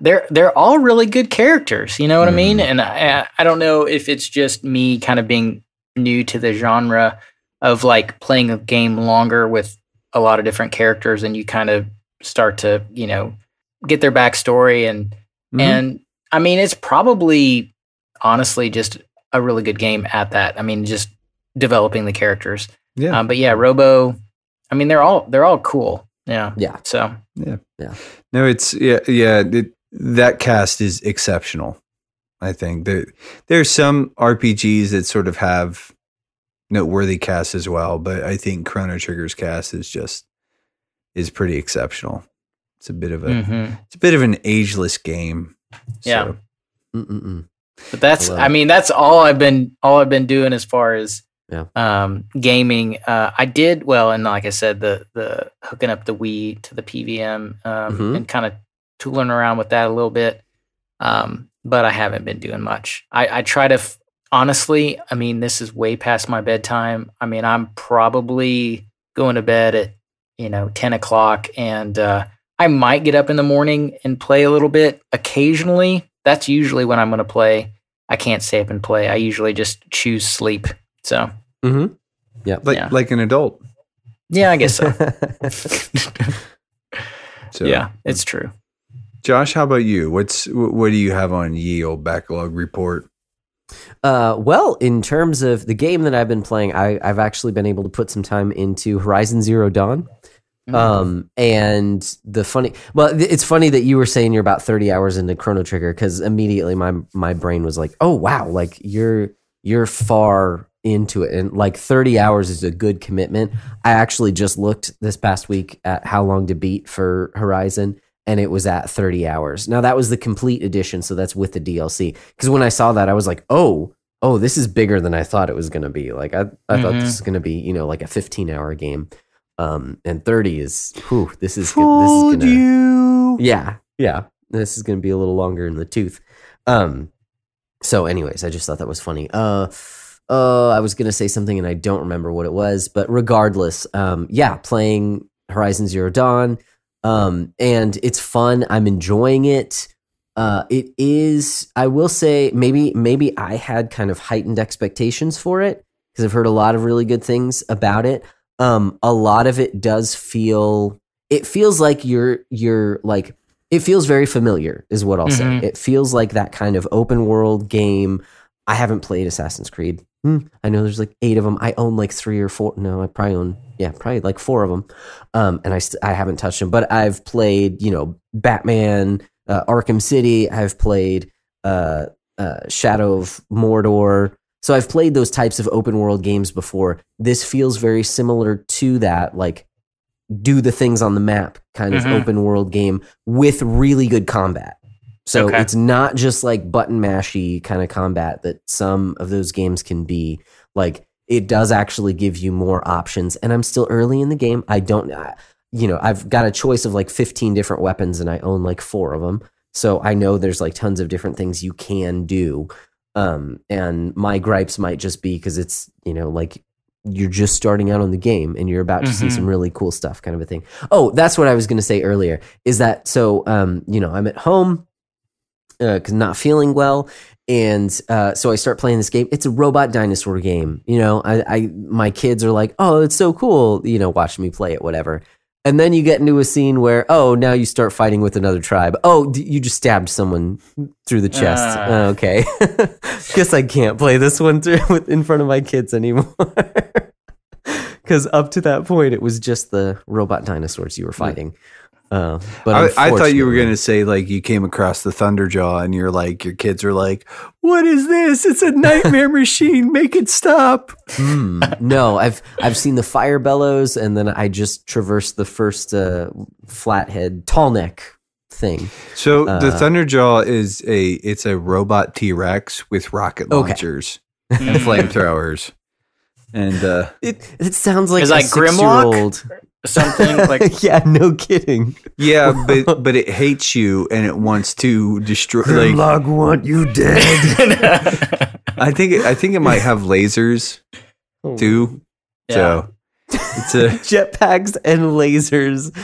they're they're all really good characters. You know what I mean? Mhm. And I I don't know if it's just me kind of being new to the genre of like playing a game longer with a lot of different characters, and you kind of start to you know get their backstory and Mhm. and I mean it's probably honestly just a really good game at that. I mean, just developing the characters. yeah, Um, but yeah, Robo. I mean, they're all they're all cool. Yeah. Yeah. So No, it's yeah, yeah. It, that cast is exceptional. I think there there's some RPGs that sort of have noteworthy casts as well, but I think Chrono Trigger's cast is just is pretty exceptional. It's a bit of a mhm. it's a bit of an ageless game. Yeah. So. But that's I I mean that's all I've been all I've been doing as far as Yeah. um gaming. Uh I did well and like I said the the hooking up the Wii to the PVM um Mhm. and kind of tooling around with that a little bit. Um but I haven't been doing much. I I try to f- honestly, I mean this is way past my bedtime. I mean I'm probably going to bed at you know 10 o'clock and uh I might get up in the morning and play a little bit occasionally. That's usually when I'm going to play. I can't stay up and play. I usually just choose sleep. So, Mm-hmm. like Yeah. like an adult. yeah, I guess so. [laughs] So yeah, it's true. Josh, how about you? What's wh- what do you have on ye old backlog report? Uh, well, in terms of the game that I've been playing, I, I've actually been able to put some time into Horizon Zero Dawn. Um, and the funny, well, th- it's funny that you were saying you're about 30 hours into Chrono Trigger because immediately my my brain was like, oh wow, like you're you're far into it, and like 30 hours is a good commitment. I actually just looked this past week at how long to beat for Horizon, and it was at 30 hours. Now that was the complete edition, so that's with the DLC. Because when I saw that, I was like, oh. Oh, this is bigger than I thought it was going to be. Like I, I thought Mhm. this is going to be, you know, like a 15 hour game um and 30 is whew, this is this is gonna you. yeah yeah this is gonna be a little longer in the tooth um so anyways i just thought that was funny uh uh i was gonna say something and i don't remember what it was but regardless um yeah playing horizon zero dawn um and it's fun. I'm enjoying it. Uh it is i will say maybe maybe i had kind of heightened expectations for it because i've heard a lot of really good things about it. Um a lot of it does feel it feels like you're you're like it feels very familiar is what i'll Mhm. say it feels like that kind of open world game. I haven't played assassin's creed Hmm, i know there's like eight of them i own like three or four no i probably own yeah probably like four of them um and i st- i haven't touched them but i've played you know batman uh, arkham city i've played uh uh shadow of mordor so I've played those types of open world games before. This feels very similar to that, like do the things on the map kind of Mhm. open world game with really good combat. So Okay. it's not just like button mashy kind of combat that some of those games can be. Like it does actually give you more options. And I'm still early in the game. I don't, I- you know, I've got a choice of like 15 different weapons and I own like four of them. So I know there's like tons of different things you can do um and my gripes might just be because it's you know like you're just starting out on the game and you're about to see Mhm. some really cool stuff kind of a thing oh that's what i was going to say earlier is that so um you know i'm at home because not feeling well and uh, so I start playing this game. It's a robot dinosaur game. You know, I, I my kids are like, "Oh, it's so cool!" You know, watching me play it, whatever. And then you get into a scene where, oh, now you start fighting with another tribe. Oh, d- you just stabbed someone through the chest. Uh, okay, [laughs] guess I can't play this one through [laughs] with, in front of my kids anymore. [laughs] Because up to that point, it was just the robot dinosaurs you were fighting. Uh, but I, I thought you were going to say like you came across the Thunderjaw and you're like your kids are like, "What is this? It's a nightmare [laughs] machine. Make it stop." Hmm. no, I've I've seen the fire bellows, and then I just traversed the first uh, flathead tall neck thing. So the Uh, Thunderjaw is a it's a robot T Rex with rocket Okay. launchers and flamethrowers, and uh, It it sounds like Is a like Grimlock? six-year-old. Something like [laughs] yeah, no kidding. yeah, [laughs] but but it hates you and it wants to destroy. Like want you dead. [laughs] I think it, I think it might have lasers too. Yeah. So it's a Jetpacks and lasers.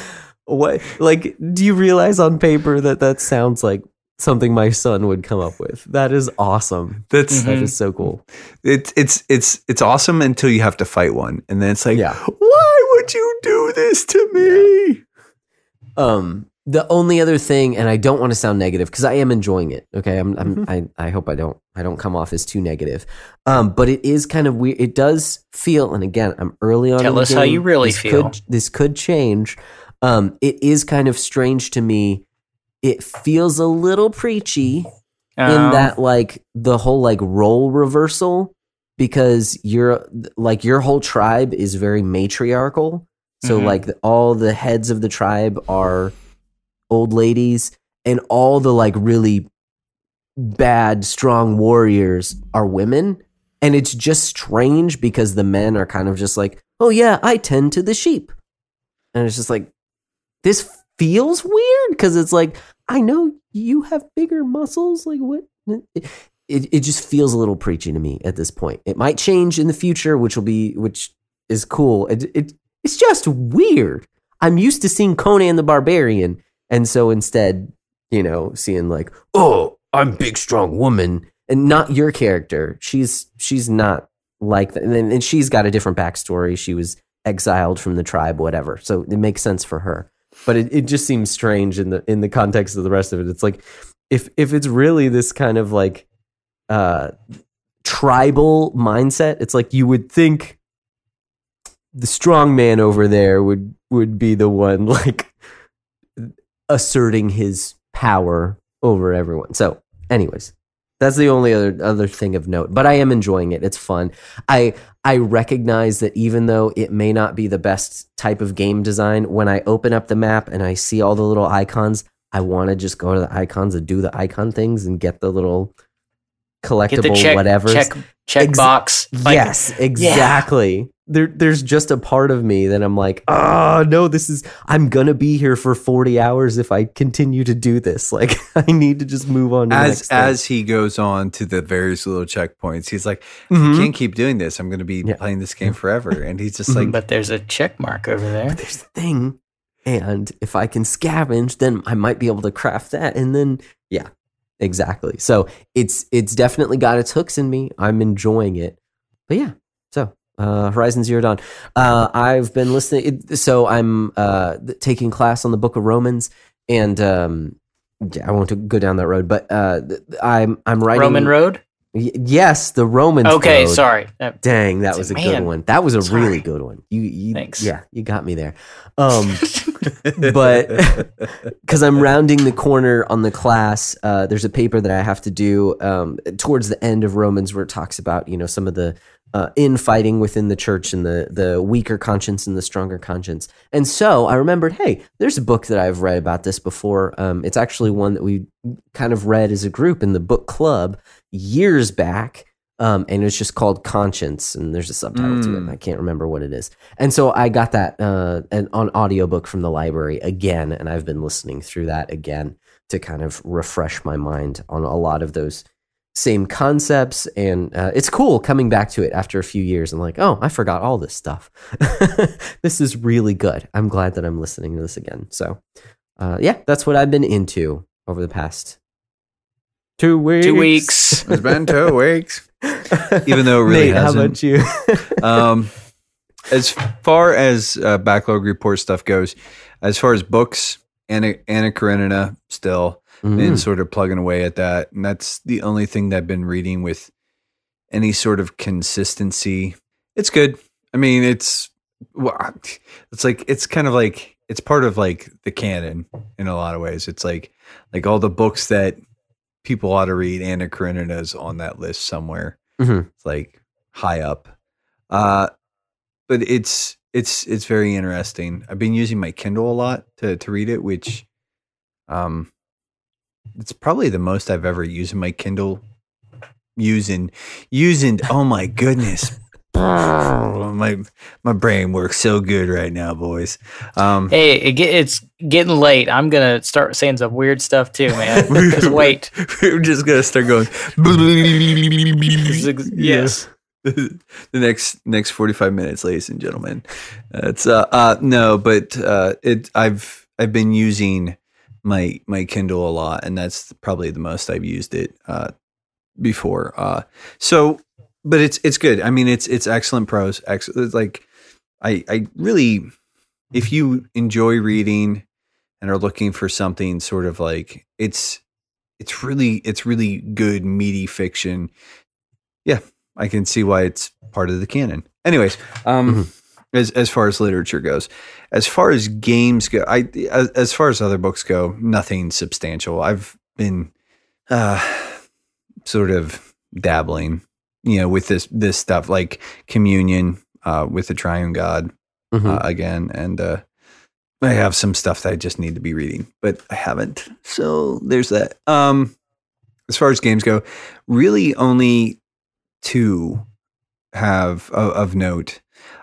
What? Like, do you realize on paper that that sounds like something my son would come up with? That is awesome. that's That Mhm. is so cool. it's it's it's it's awesome until you have to fight one, and then it's like, Yeah. why would you do this to me? Um, the only other thing, and I don't want to sound negative because I am enjoying it. Okay, I'm, I'm I, I hope I don't I don't come off as too negative. Um, but it is kind of weird. It does feel, and again, I'm early on. Tell in the us how you really This feel. Could, this could change. Um, it is kind of strange to me. It feels a little preachy in Um, that like the whole like role reversal because you're like your whole tribe is very matriarchal. So Mhm. like the, all the heads of the tribe are old ladies and all the like really bad strong warriors are women. And it's just strange because the men are kind of just like oh yeah i tend to the sheep. And it's just like this feels weird because it's like I know you have bigger muscles. Like what? It, it just feels a little preachy to me at this point. It might change in the future, which will be which is cool. It, it it's just weird. I'm used to seeing Conan the Barbarian, and so instead, you know, seeing like, oh, I'm big, strong woman, and not your character. She's she's not like that, and, and she's got a different backstory. She was exiled from the tribe, whatever. So it makes sense for her. But it, it just seems strange in the in the context of the rest of it. It's like if if it's really this kind of like uh tribal mindset, it's like you would think the strong man over there would would be the one [laughs] like asserting his power over everyone. So, anyways, that's the only other other thing of note. But I am enjoying it. It's fun. I I recognize that even though it may not be the best type of game design, when I open up the map and I see all the little icons, I want to just go to the icons and do the icon things and get the little collectible the check, whatever. check, check Ex- box. Like, yes, exactly. There, there's just a part of me that I'm like, oh no, this is. I'm gonna be here for 40 hours if I continue to do this. [laughs] Like, I need to just move on. To the as thing. as he goes on to the various little checkpoints, he's like, Mhm. "I can't keep doing this. I'm going to be Yeah. playing this game forever." And he's just [laughs] Mhm. like, But there's a check mark over there. there's the thing, and if I can scavenge, then I might be able to craft that, and then yeah, exactly. So it's it's definitely got its hooks in me. I'm enjoying it, but yeah. So uh, Horizon Zero Dawn. Uh, I've been listening. So I'm uh, taking class on the Book of Romans, and um, yeah, I won't go down that road, but uh, I'm I'm writing Roman Road. Y- yes, the Romans. Okay, road. sorry. That- Dang, that was a a good one. That was a Sorry. really good one. You, you Thanks. Yeah, you got me there. Um, [laughs] but [laughs] because I'm rounding the corner on the class, uh, there's a paper that I have to do um, towards the end of Romans where it talks about you know some of the uh, infighting within the church and the the weaker conscience and the stronger conscience. And so I remembered, hey, there's a book that I've read about this before. Um, it's actually one that we kind of read as a group in the book club years back. Um, and it's just called Conscience, and there's a subtitle to it. Mm. And I can't remember what it is. And so I got that uh, an, on audiobook from the library again, and I've been listening through that again to kind of refresh my mind on a lot of those same concepts. And uh, it's cool coming back to it after a few years. and like, oh, I forgot all this stuff. [laughs] this is really good. I'm glad that I'm listening to this again. So, uh, yeah, that's what I've been into over the past two weeks. Two weeks. "It's been two [laughs] weeks." Even though it really Nate, hasn't. how about you? [laughs] um, as far as uh, backlog report stuff goes, as far as books, Anna, Anna Karenina still Mm. sort of plugging away at that, and that's the only thing that I've been reading with any sort of consistency. It's good. I mean, it's well, it's like it's kind of like it's part of like the canon in a lot of ways. It's like like all the books that people ought to read. Anna Karenina is on that list somewhere. Mhm. It's like high up. Uh, but it's it's it's very interesting. I've been using my Kindle a lot to to read it, which um it's probably the most I've ever used in my Kindle using using oh my goodness. [laughs] my my brain works so good right now, boys. Um Hey, it get, it's getting late. I'm gonna start saying some weird stuff too, man. [laughs] Just wait. We're just gonna start going. This is ex- yes. the next next 45 minutes ladies and gentlemen it's uh, uh no but uh it i've i've been using my my kindle a lot and that's probably the most i've used it uh before uh so but it's it's good i mean it's it's excellent prose like i i really if you enjoy reading and are looking for something sort of like it's it's really it's really good meaty fiction yeah I can see why it's part of the canon. Anyways, um, as as far as literature goes, as far as games go, I as, as far as other books go, nothing substantial. I've been uh, sort of dabbling, you know, with this this stuff like communion uh, with the Triune God Mhm. uh, again, and uh, I have some stuff that I just need to be reading, but I haven't. So there's that. Um, as far as games go, really only two have of, of note,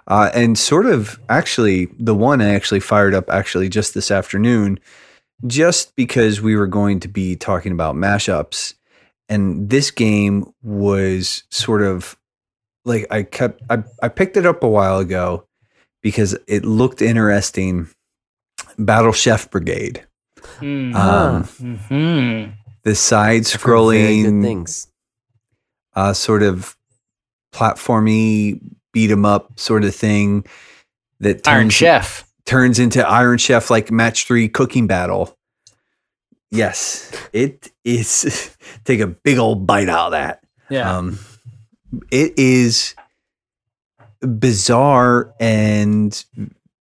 uh, and sort of actually the one I actually fired up actually just this afternoon, just because we were going to be talking about mashups, and this game was sort of like I kept I, I picked it up a while ago because it looked interesting. Battle Chef Brigade, Mm. um, hmm the side I've heard very good scrolling things. uh, sort of platformy beat 'em up sort of thing that Iron turns, Chef. turns into Iron Chef like match three cooking battle. Yes, it is. [laughs] take a big old bite out of that. Yeah. Um, it is bizarre and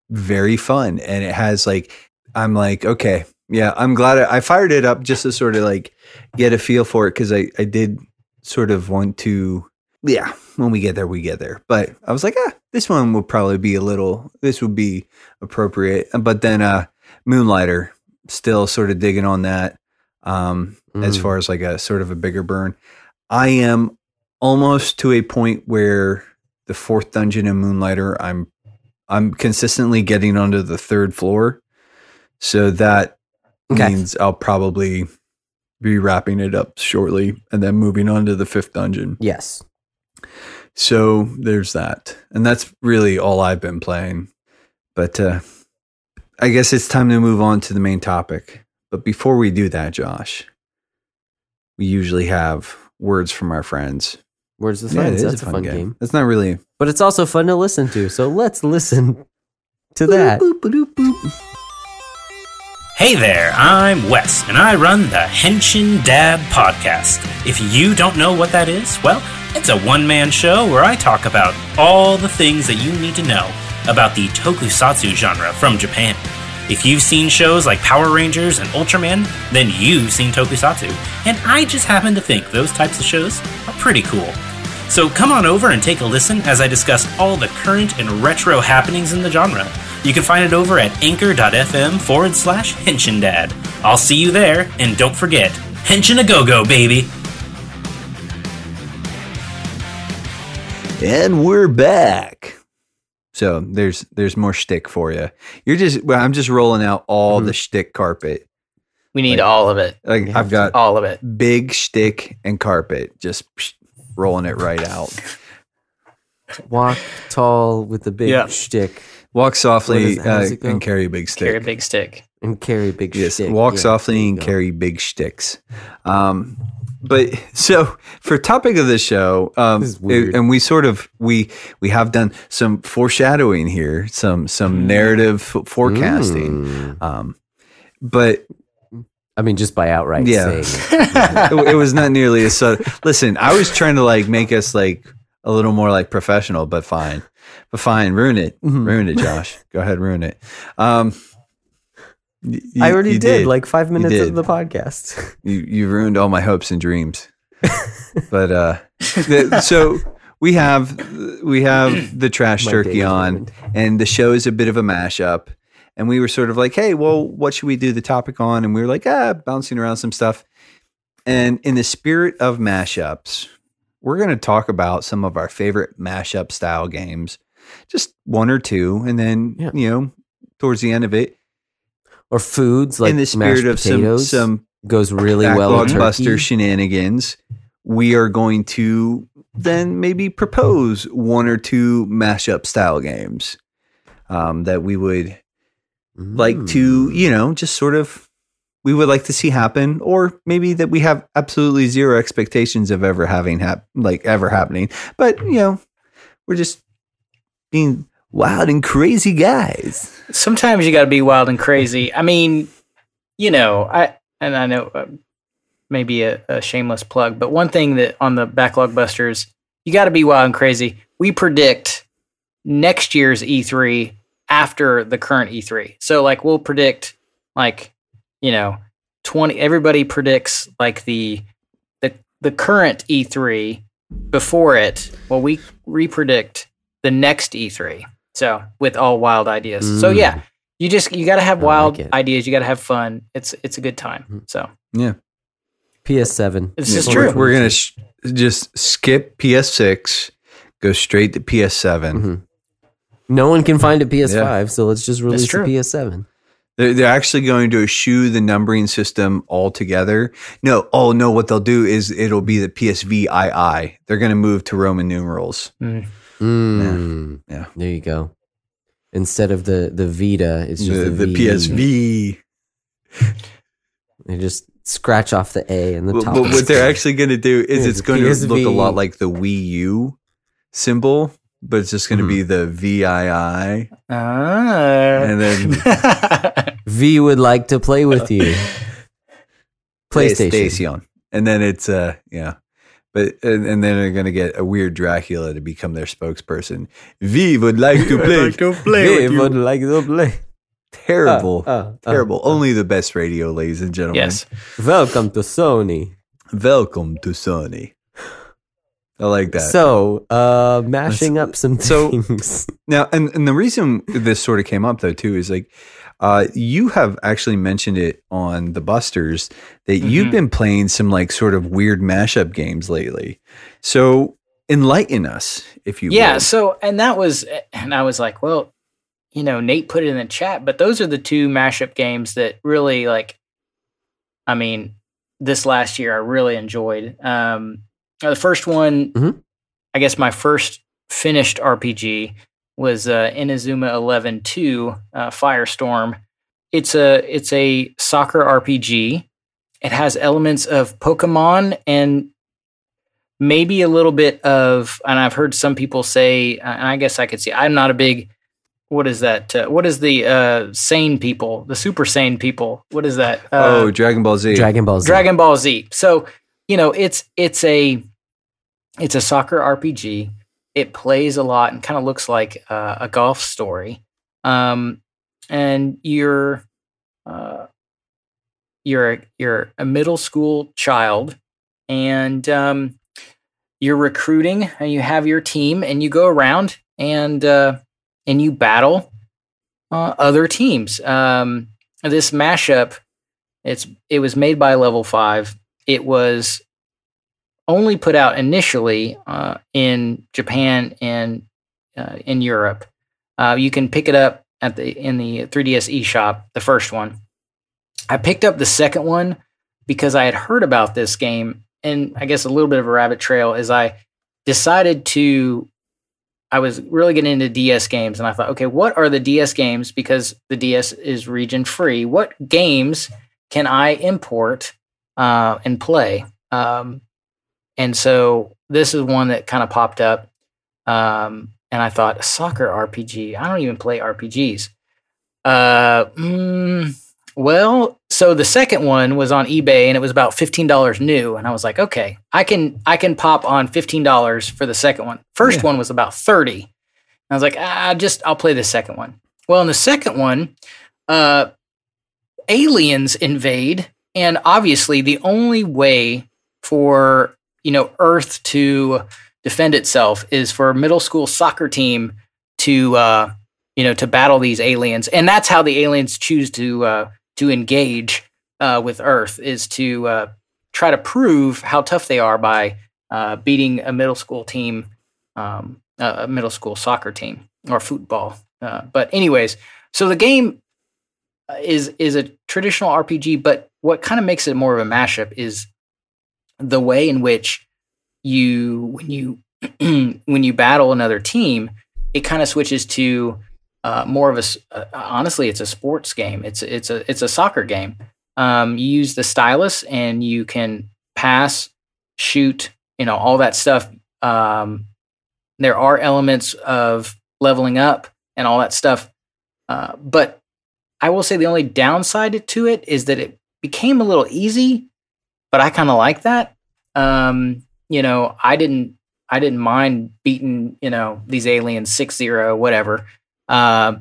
very fun, and it has like I'm like okay, yeah, I'm glad I, I fired it up just to sort of like get a feel for it because I I did sort of want to yeah when we get there we get there but I was like ah this one will probably be a little this would be appropriate but then uh Moonlighter still sort of digging on that um as Mm. far as like a sort of a bigger burn. I am almost to a point where the fourth dungeon in Moonlighter, I'm I'm consistently getting onto the third floor. So that Okay. means I'll probably be wrapping it up shortly and then moving on to the fifth dungeon. Yes. So there's that. And that's really all I've been playing. But uh I guess it's time to move on to the main topic. But before we do that, Josh, we usually have words from our friends. Words with Yeah, it friends. is That's a fun game. It's not really But it's also fun to listen to. So let's listen to that. Boop, boop, boop, boop. Hey there, I'm Wes, and I run the Henshin Dad podcast. If you don't know what that is, well, it's a one man show where I talk about all the things that you need to know about the tokusatsu genre from Japan. If you've seen shows like Power Rangers and Ultraman, then you've seen tokusatsu, and I just happen to think those types of shows are pretty cool. So come on over and take a listen as I discuss all the current and retro happenings in the genre. You can find it over at anchor.fm forward slash Henshin Dad. I'll see you there, and don't forget, Henshin a go go, baby! And we're back. So there's there's more shtick for you. You're just well, I'm just rolling out all mm-hmm. the shtick carpet. we need like- all of it. Like You I've have got All of it. big shtick and carpet, just psh, rolling it right out. Walk tall with the big Yeah. shtick Walk softly What is- uh, and carry a big stick. Carry a big stick. and carry big yes, shtick. walk Yeah, softly and go. carry big sticks. Um, but so for topic of the show, um, This is and we sort of we we have done some foreshadowing here, some some narrative f- forecasting. Mm. Um, but I mean, just by outright Yeah. saying [laughs] it. it, it was not nearly as so. Listen, I was trying to like make us like a little more like professional, but fine, but fine, ruin it, Mhm. ruin it, Josh. [laughs] Go ahead, ruin it. Um, y- I you- already you did, like five minutes of the podcast. [laughs] you you ruined all my hopes and dreams. [laughs] but uh, the, so we have we have the trash turkey on, ruined. and the show is a bit of a mashup. And we were sort of like, hey, well, what should we do the topic on? And we were like, ah, bouncing around some stuff. And in the spirit of mashups, we're going to talk about some of our favorite mashup style games, just one or two, and then Yeah. you know, towards the end of it, Or foods like in the spirit of some some goes really well with buster shenanigans, we are going to then maybe propose one or two mashup style games um, that we would like to, Mm. you know, just sort of we would like to see happen, or maybe that we have absolutely zero expectations of ever having hap- like ever happening. But you know, we're just being wild and crazy guys. Sometimes you got to be wild and crazy. I mean, you know, I and I know uh, maybe a, a shameless plug, but one thing that on the backlog busters, you got to be wild and crazy. We predict next year's E3 after the current E3. So like we'll predict like you know 20 everybody predicts like the the the current E3 before it. Well, we repredict the next E3. So with all wild ideas. So Mm. yeah, you just you got to have I wild like ideas. You got to have fun. It's it's a good time. So yeah, PS7. This Yeah, is we're- true. We're, gonna sh- just skip PS6, go straight to PS7. Mhm. No one can find a PS5, so let's just release the. PS7. They're, they're actually going to eschew the numbering system altogether. No, oh no, what they'll do is it'll be the PSVII. They're going to move to Roman numerals. mm, Mm. Yeah. There you go. Instead of the the Vita, it's just The, the, the PSV. They just scratch off the A in the top. but what they're actually going to do is Yeah, it's the going to look a lot like the Wii U symbol, but it's just going to be the VII. Ah. And then [laughs] V would like to play with you. PlayStation. PlayStation. And then it's uh yeah. But and, and then they're gonna get a weird Dracula to become their spokesperson. V would like to [laughs] play. V would like to play. terrible. Uh, uh, uh, terrible. Only the best radio, ladies and gentlemen. yes. Welcome to Sony. Welcome to Sony. I like that. So, uh, mashing Let's- up some so- things. [laughs] Now, and, and the reason this sort of came up though too is like, uh, you have actually mentioned it on the Busters that you've Mhm. been playing some like sort of weird mashup games lately. So enlighten us, if you yeah would. so and that was and i was like well you know nate put it in the chat but those are the two mashup games that really like i mean this last year i really enjoyed um the first one Mhm. i guess my first finished rpg was uh inazuma 11 2 uh, firestorm. It's a it's a soccer rpg it has elements of pokemon and maybe a little bit of and i've heard some people say uh, and i guess i could see i'm not a big what is that uh, what is the uh Saiyan people the super Saiyan people? What is that uh, oh, Dragon Ball Z. Dragon Ball Z. dragon ball z. So you know it's it's a it's a soccer rpg it plays a lot and kind of looks like uh, a golf story um and you're uh you're you're a middle school child and um you're recruiting and you have your team and you go around and uh, and you battle uh, other teams. Um, this mashup, it's it was made by Level Five. It was only put out initially uh, in Japan and uh, in Europe. Uh, you can pick it up at the in the 3DS eShop, the first one. I picked up the second one because I had heard about this game and I guess a little bit of a rabbit trail is I decided to I was really getting into DS games and I thought, okay, what are the DS games because the DS is region free? What games can I import uh, and play? Um, and so this is one that kind of popped up. Um, and I thought, soccer RPG. I don't even play RPGs. Uh, mm, well, so the second one was on eBay and it was about fifteen dollars new, and I was like, okay, I can I can pop on fifteen dollars for the second one. First Yeah. one was about thirty. And I was like, I ah, just I'll play the second one. Well, in the second one, uh, aliens invade, and obviously the only way for you know Earth to defend itself is for a middle school soccer team to uh, you know to battle these aliens, and that's how the aliens choose to uh, to engage uh, with Earth is to uh, try to prove how tough they are by uh, beating a middle school team, um, a middle school soccer team or football. Uh, but anyways, so the game is is a traditional RPG, but what kind of makes it more of a mashup is the way in which you when you [clears throat] when you battle another team, it kind of switches to uh, more of a uh, honestly, it's a sports game. It's it's a it's a soccer game. Um, you use the stylus and you can pass, shoot, you know, all that stuff. Um, there are elements of leveling up and all that stuff, uh, but I will say the only downside to it is that it became a little easy. But I kind of like that. Um, you know, I didn't I didn't mind beating you know these aliens six zero whatever. Uh,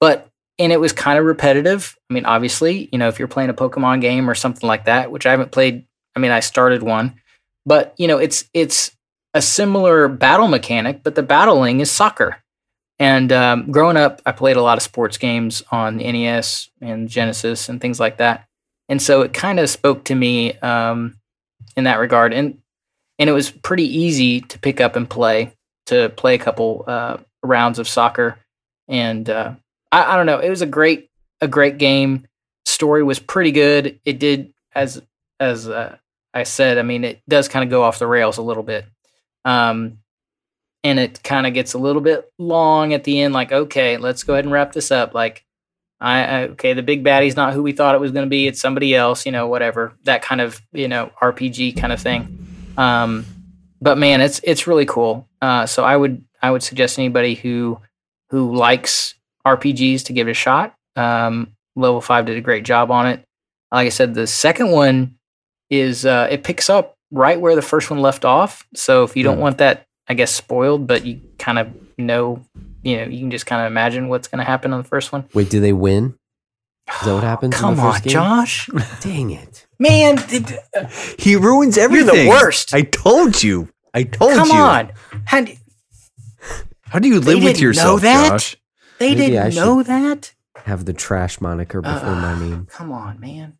but and it was kind of repetitive. I mean, obviously, you know, if you're playing a Pokemon game or something like that, which I haven't played. I mean, I started one, but you know, it's it's a similar battle mechanic, but the battling is soccer. And um, growing up, I played a lot of sports games on NES and Genesis and things like that, and so it kind of spoke to me um, in that regard. And and it was pretty easy to pick up and play to play a couple uh, rounds of soccer. And uh, I, I don't know. It was a great a great game. Story was pretty good. It did as as uh, i said i mean it does kind of go off the rails a little bit. Um and it kind of gets a little bit long at the end like okay let's go ahead and wrap this up. Like I, I okay the big baddie's not who we thought it was going to be it's somebody else you know whatever that kind of you know rpg kind of thing um but man it's it's really cool uh so i would I would suggest anybody who who likes RPGs to give it a shot. Um, Level Five did a great job on it. Like I said, the second one is uh, it picks up right where the first one left off. So if you don't Hmm. want that, I guess spoiled, but you kind of know, you know, you can just kind of imagine what's going to happen on the first one. Wait, do they win? Is that what happens? in the Come on, game? Josh, [laughs] Dang it! man, [laughs] did, uh, He ruins everything. you're everything. the worst. I told you. I told Come you. Come on, How d- How do you live with yourself, know that? Josh? they Maybe didn't should- know that. Have the trash moniker before my name. Come on, man.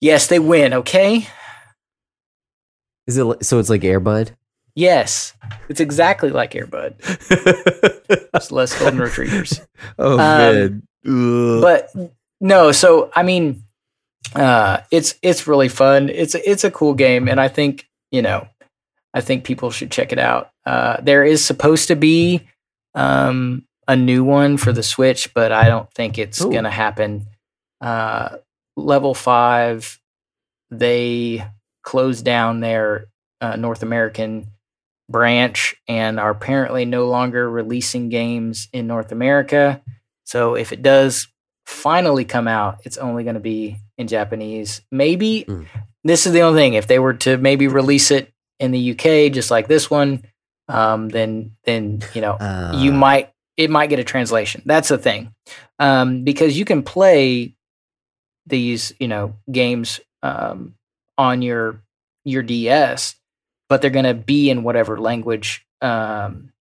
Yes, they win. Okay. Is it so? It's like Airbud. Yes, it's exactly like Airbud. [laughs] It's less golden retrievers. oh Um, man. Ugh. but no so i mean uh it's it's really fun it's it's a cool game and i think you know i think people should check it out uh there is supposed to be um a new one for the switch but i don't think it's Ooh. gonna happen uh level 5 they closed down their uh, north american branch and are apparently no longer releasing games in north america so if it does finally come out, it's only going to be in Japanese. Maybe Mm. this is the only thing. If they were to maybe release it in the UK, just like this one, um, then then you know Uh, you might it might get a translation. That's the thing, um, because you can play these you know games um, on your your DS, but they're going to be in whatever language um,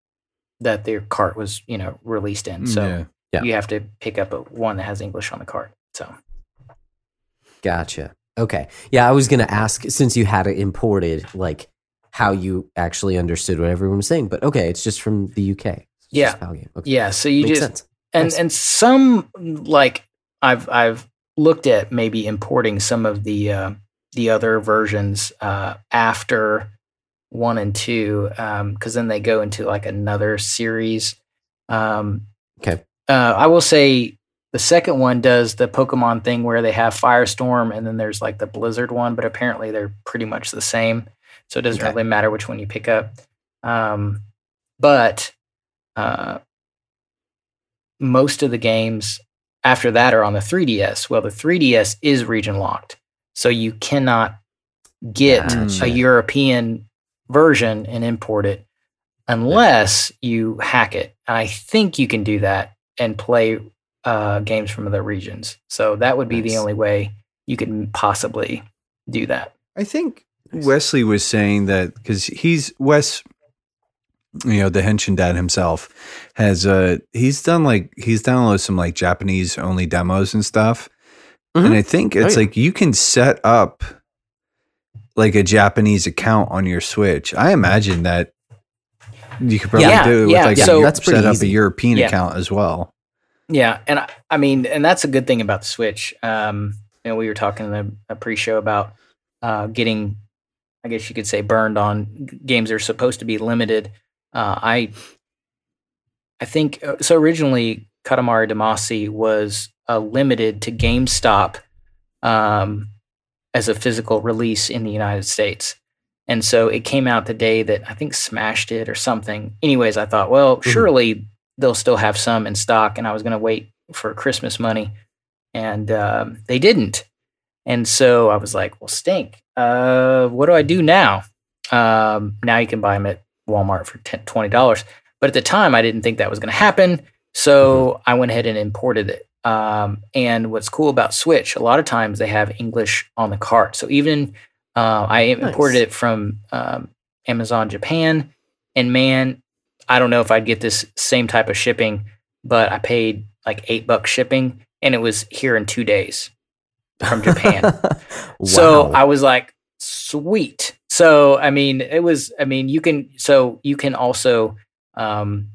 that their cart was you know released in. So Yeah. Yeah. you have to pick up a one that has English on the cart. So Gotcha. Okay. Yeah, I was gonna ask since you had it imported, like how you actually understood what everyone was saying. But okay, it's just from the UK. It's Yeah. just PAL game. Okay. yeah, so you Makes just sense. and Nice. and some like I've I've looked at maybe importing some of the uh, the other versions uh, after one and two because then they go into like another series. Um, Okay. uh, I will say the second one does the Pokemon thing where they have Firestorm and then there's like the Blizzard one, but apparently they're pretty much the same. So it doesn't Okay. really matter which one you pick up. Um, but uh, most of the games after that are on the 3DS. Well, the 3DS is region locked. So you cannot get Gotcha. a European version and import it unless you hack it. And I think you can do that and play uh, games from other regions. So that would be the only way you could possibly do that. I think Nice. Wesley was saying that because he's Wes, you know, the Henshin dad himself has uh he's done like he's downloaded some like Japanese only demos and stuff, Mhm. and I think it's Oh, yeah. like you can set up like a Japanese account on your Switch. I imagine that you could probably Yeah, do it with yeah, like so- a, That's set up easy. a European Yeah. account as well. Yeah, and I, I mean, and that's a good thing about the Switch. Um, you know, we were talking in the a pre-show about uh, getting, I guess you could say, burned on games that are supposed to be limited. Uh, I, I think uh, so. Originally, Katamari Damacy was uh, limited to GameStop um, as a physical release in the United States. And so it came out the day that I think smashed it or something. Anyways, I thought, well, Mhm. surely they'll still have some in stock. And I was going to wait for Christmas money. And um, they didn't. And so I was like, well, stink. Uh, what do I do now? Um, now you can buy them at Walmart for $20. But at the time, I didn't think that was going to happen. So I went ahead and imported it. Um, and what's cool about Switch, a lot of times they have English on the cart. So even uh, I imported it from um, Amazon Japan, and man, I don't know if I'd get this same type of shipping, but I paid like eight bucks shipping, and it was here in two days from Japan. [laughs] So I was like, sweet. So I mean, it was. I mean, you can. So you can also um,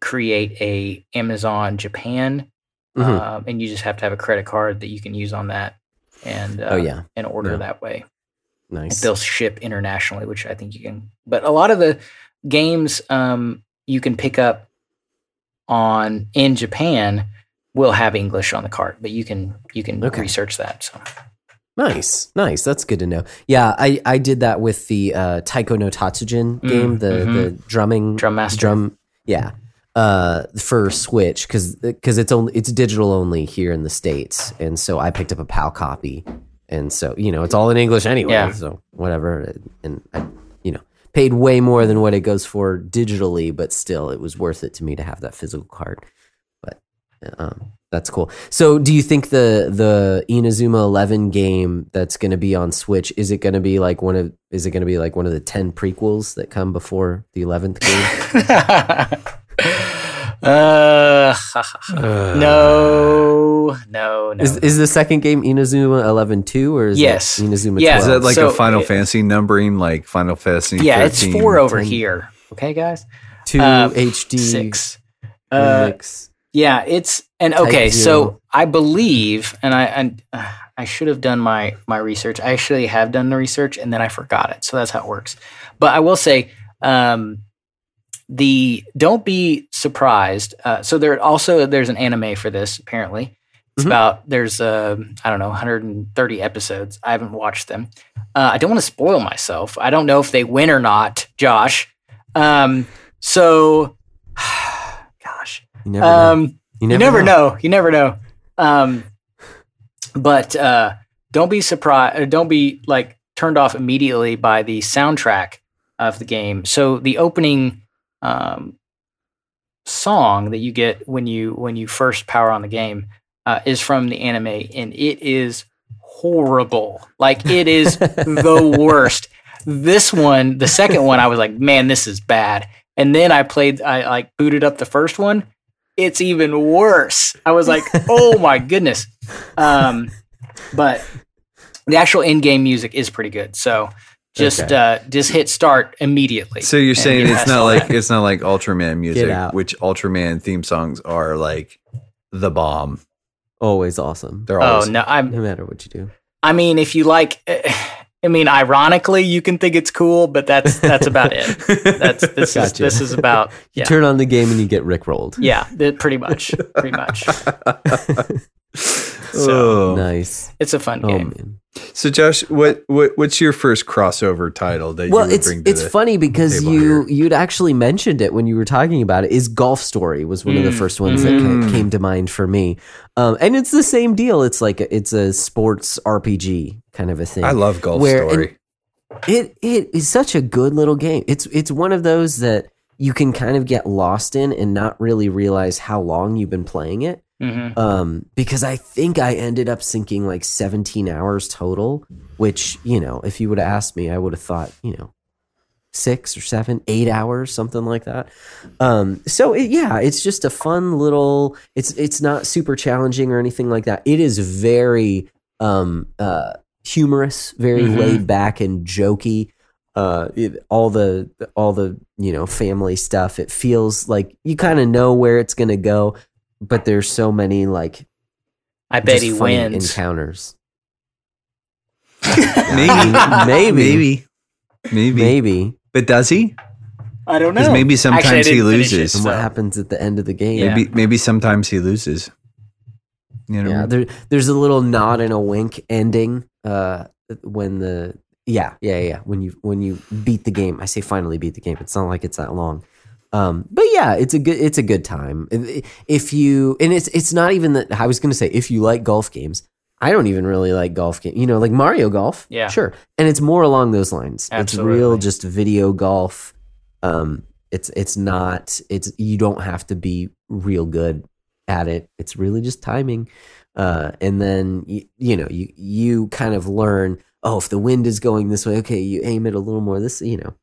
create a Amazon Japan, Mhm. um, and you just have to have a credit card that you can use on that, and uh, oh yeah, and order Yeah. that way. nice. They'll ship internationally, which I think you can. But a lot of the games um, you can pick up on in Japan will have English on the cart, but you can you can Okay. research that. So Nice, nice. That's good to know. Yeah, I, I did that with the uh, Taiko no Tatsujin Mm, game, the mhm. the drumming Drum Master. drum. Yeah, uh, for Switch because because it's only it's digital only here in the states, and so I picked up a PAL copy, and so you know it's all in English anyway. Yeah. So whatever, and I you know paid way more than what it goes for digitally, but still it was worth it to me to have that physical card. But um, that's cool. So, do you think the the Inazuma Eleven game that's going to be on Switch is it going to be like one of is it going to be like one of the ten prequels that come before the eleventh game? [laughs] [laughs] uh, no, no, no. Is is the second game Inazuma Eleven two or is Yes. it Inazuma Yeah. 12? Is that like So a Final it- Fantasy numbering, like Final Fantasy? yeah, it's 13? four over 10. here. Okay, guys. two uh, HD Six. Uh, remix? yeah, it's and okay. Type So. I believe, and I and uh, I should have done my my research. I actually have done the research, and then I forgot it. So that's how it works. But I will say, um, the don't be surprised. Uh, so there also there's an anime for this. Apparently, it's Mhm. about there's um I don't know 130 episodes. I haven't watched them. Uh, I don't want to spoil myself. I don't know if they win or not, Josh. Um, so, [sighs] gosh, You never know. um, You you never know. You never know. Um, but uh, don't be surprised. Don't be like turned off immediately by the soundtrack of the game. So the opening um, song that you get when you when you first power on the game uh, is from the anime, and it is horrible. Like it is the [laughs] worst. This one, the second one, I was like, man, this is bad. And then I played, I like booted up the first one. It's even worse. I was like, oh [laughs] my goodness. Um, but the actual in-game music is pretty good. So just Okay. uh, just hit start immediately. So you're saying it's not like it's not like Ultraman music, which Ultraman theme songs are like the bomb. Always awesome. They're Oh always no! I'm. No matter what you do. I mean, if you like, I mean, ironically, you can think it's cool, but that's that's about it. [laughs] That's this is this is about You turn on the game and you get Rick rolled. yeah pretty much pretty much. [laughs] oh. uh, Nice. It's a fun Oh game. man. So Josh, what, what what's your first crossover title that you Well, would it's bring to it's the funny because table you here? you'd actually mentioned it when you were talking about it. Is Golf Story was one of the Mm, first ones mm. that came to mind for me, um, and it's the same deal. It's like a, it's a sports RPG kind of a thing. I love Golf Where- Story. It it is such a good little game. It's it's one of those that you can kind of get lost in and not really realize how long you've been playing it. Mhm. Um, because I think I ended up sinking like 17 hours total, which, you know, if you would have asked me, I would have thought, you know, six or seven, eight hours, something like that. Um, so it, yeah, it's just a fun little, it's, it's not super challenging or anything like that. It is very, um, uh, humorous, very Mhm. laid back and jokey. Uh, it, all the, all the, you know, family stuff. It feels like you kind of know where it's going to go, but there's so many like I bet just he funny wins. encounters. [laughs] maybe, maybe, maybe, maybe, maybe. But does he? I don't know. Because maybe sometimes Actually, he didn't finish it, loses. And what happens at the end of the game? Yeah. Maybe maybe sometimes he loses. You know. Yeah, there, there's a little nod and a wink ending uh, when the yeah yeah yeah when you when you beat the game. I say finally beat the game. It's not like it's that long, um, but yeah, it's a good it's a good time. If, if you and it's it's not even that I was going to say if you like golf games. I don't even really like golf games. You know, like Mario Golf. Yeah. sure, and it's more along those lines. It's real, just video golf. Um, it's it's not it's you don't have to be real good at it. It's really just timing. Uh, and then you, you know you you kind of learn. Oh, if the wind is going this way, okay, you aim it a little more. This, you know.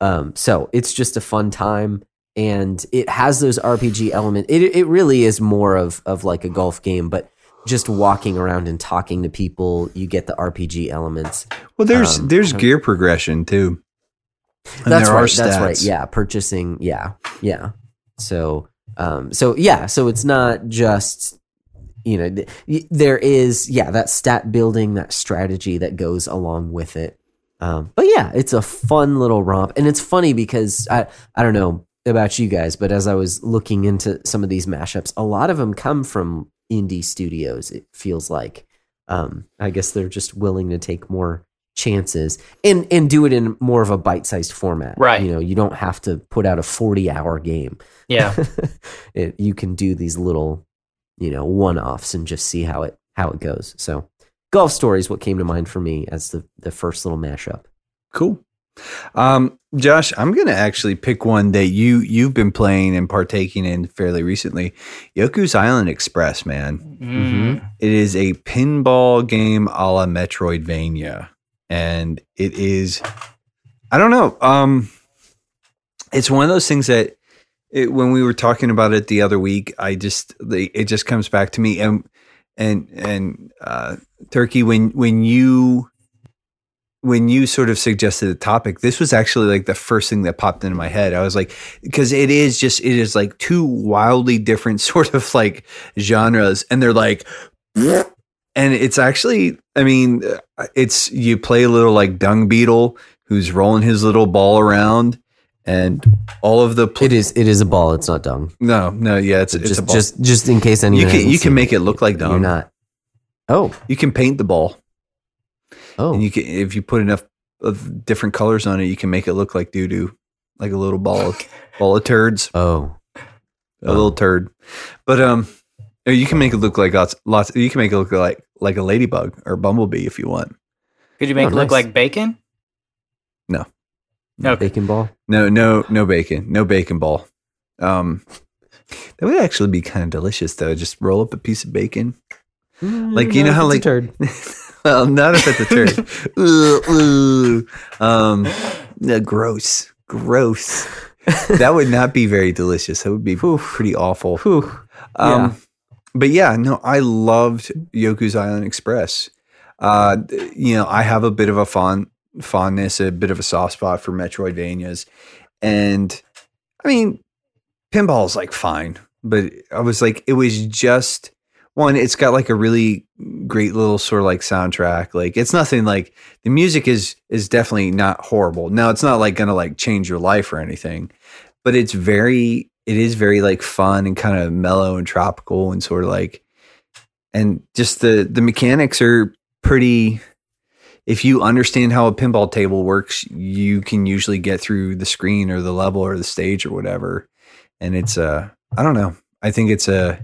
Um, so it's just a fun time, and it has those RPG element. It it really is more of of like a golf game, but just walking around and talking to people, you get the RPG elements. well, there's um, there's gear progression too. And that's there right. That's right. Yeah, purchasing. Yeah, yeah. So, um, so yeah, so it's not just you know th- there is yeah that stat building that strategy that goes along with it. Um, but yeah, it's a fun little romp, and it's funny because I I don't know about you guys, but as I was looking into some of these mashups, a lot of them come from indie studios. It feels like. um, I guess they're just willing to take more chances and and do it in more of a bite-sized format. Right. You know, you don't have to put out a 40-hour game. Yeah. [laughs] it, you can do these little, you know, one-offs and just see how it how it goes. So, golf story is what came to mind for me as the the first little mashup. Cool. Um, Josh, I'm gonna actually pick one that you you've been playing and partaking in fairly recently. Yoku's Island Express, man. Mm. It is a pinball game a la Metroidvania, and it is. I don't know. Um, it's one of those things that it, when we were talking about it the other week, I just it just comes back to me and and and uh, Turkey when when you when you sort of suggested the topic, this was actually like the first thing that popped into my head. I was like, because it is just it is like two wildly different [laughs] sort of like genres, and they're like, [laughs] and it's actually, I mean, it's you play a little like dung beetle who's rolling his little ball around, and all of the pl- It is it is a ball, it's not dung. no no yeah it's, it's just a ball. just just in case anyone you can you can make it look like You're not. Oh, You can paint the ball. oh. And you can, if you put enough of different colors on it, you can make it look like doo doo, like a little ball of [laughs] ball of turds, oh. a little turd. But um, or you can make it look like lots, lots. You can make it look like like a ladybug or bumblebee if you want. Could you make Oh, it look nice. like bacon? No. Okay. Bacon ball. No, no, no bacon, no bacon ball. Um, that would actually be kind of delicious though. Just roll up a piece of bacon. Like, you know Mm, how, like- turd. [laughs] well, not if it's a turd. Ooh, [laughs] ooh. Um, no, gross, gross. That would not be very delicious. That would be pretty awful. Um, But yeah, no, I loved Yoku's Island Express. Uh, you know, I have a bit of a fond fondness, a bit of a soft spot for Metroidvanias, and I mean, pinball's like fine, but I was like, it was just one. It's got like a really great little sort of like soundtrack. Like it's nothing like the music is is definitely not horrible. Now it's not like gonna like change your life or anything, but it's very it is very like fun and kind of mellow and tropical and sort of like and just the the mechanics are pretty if you understand how a pinball table works you can usually get through the screen or the level or the stage or whatever. And it's uh i don't know. I think it's a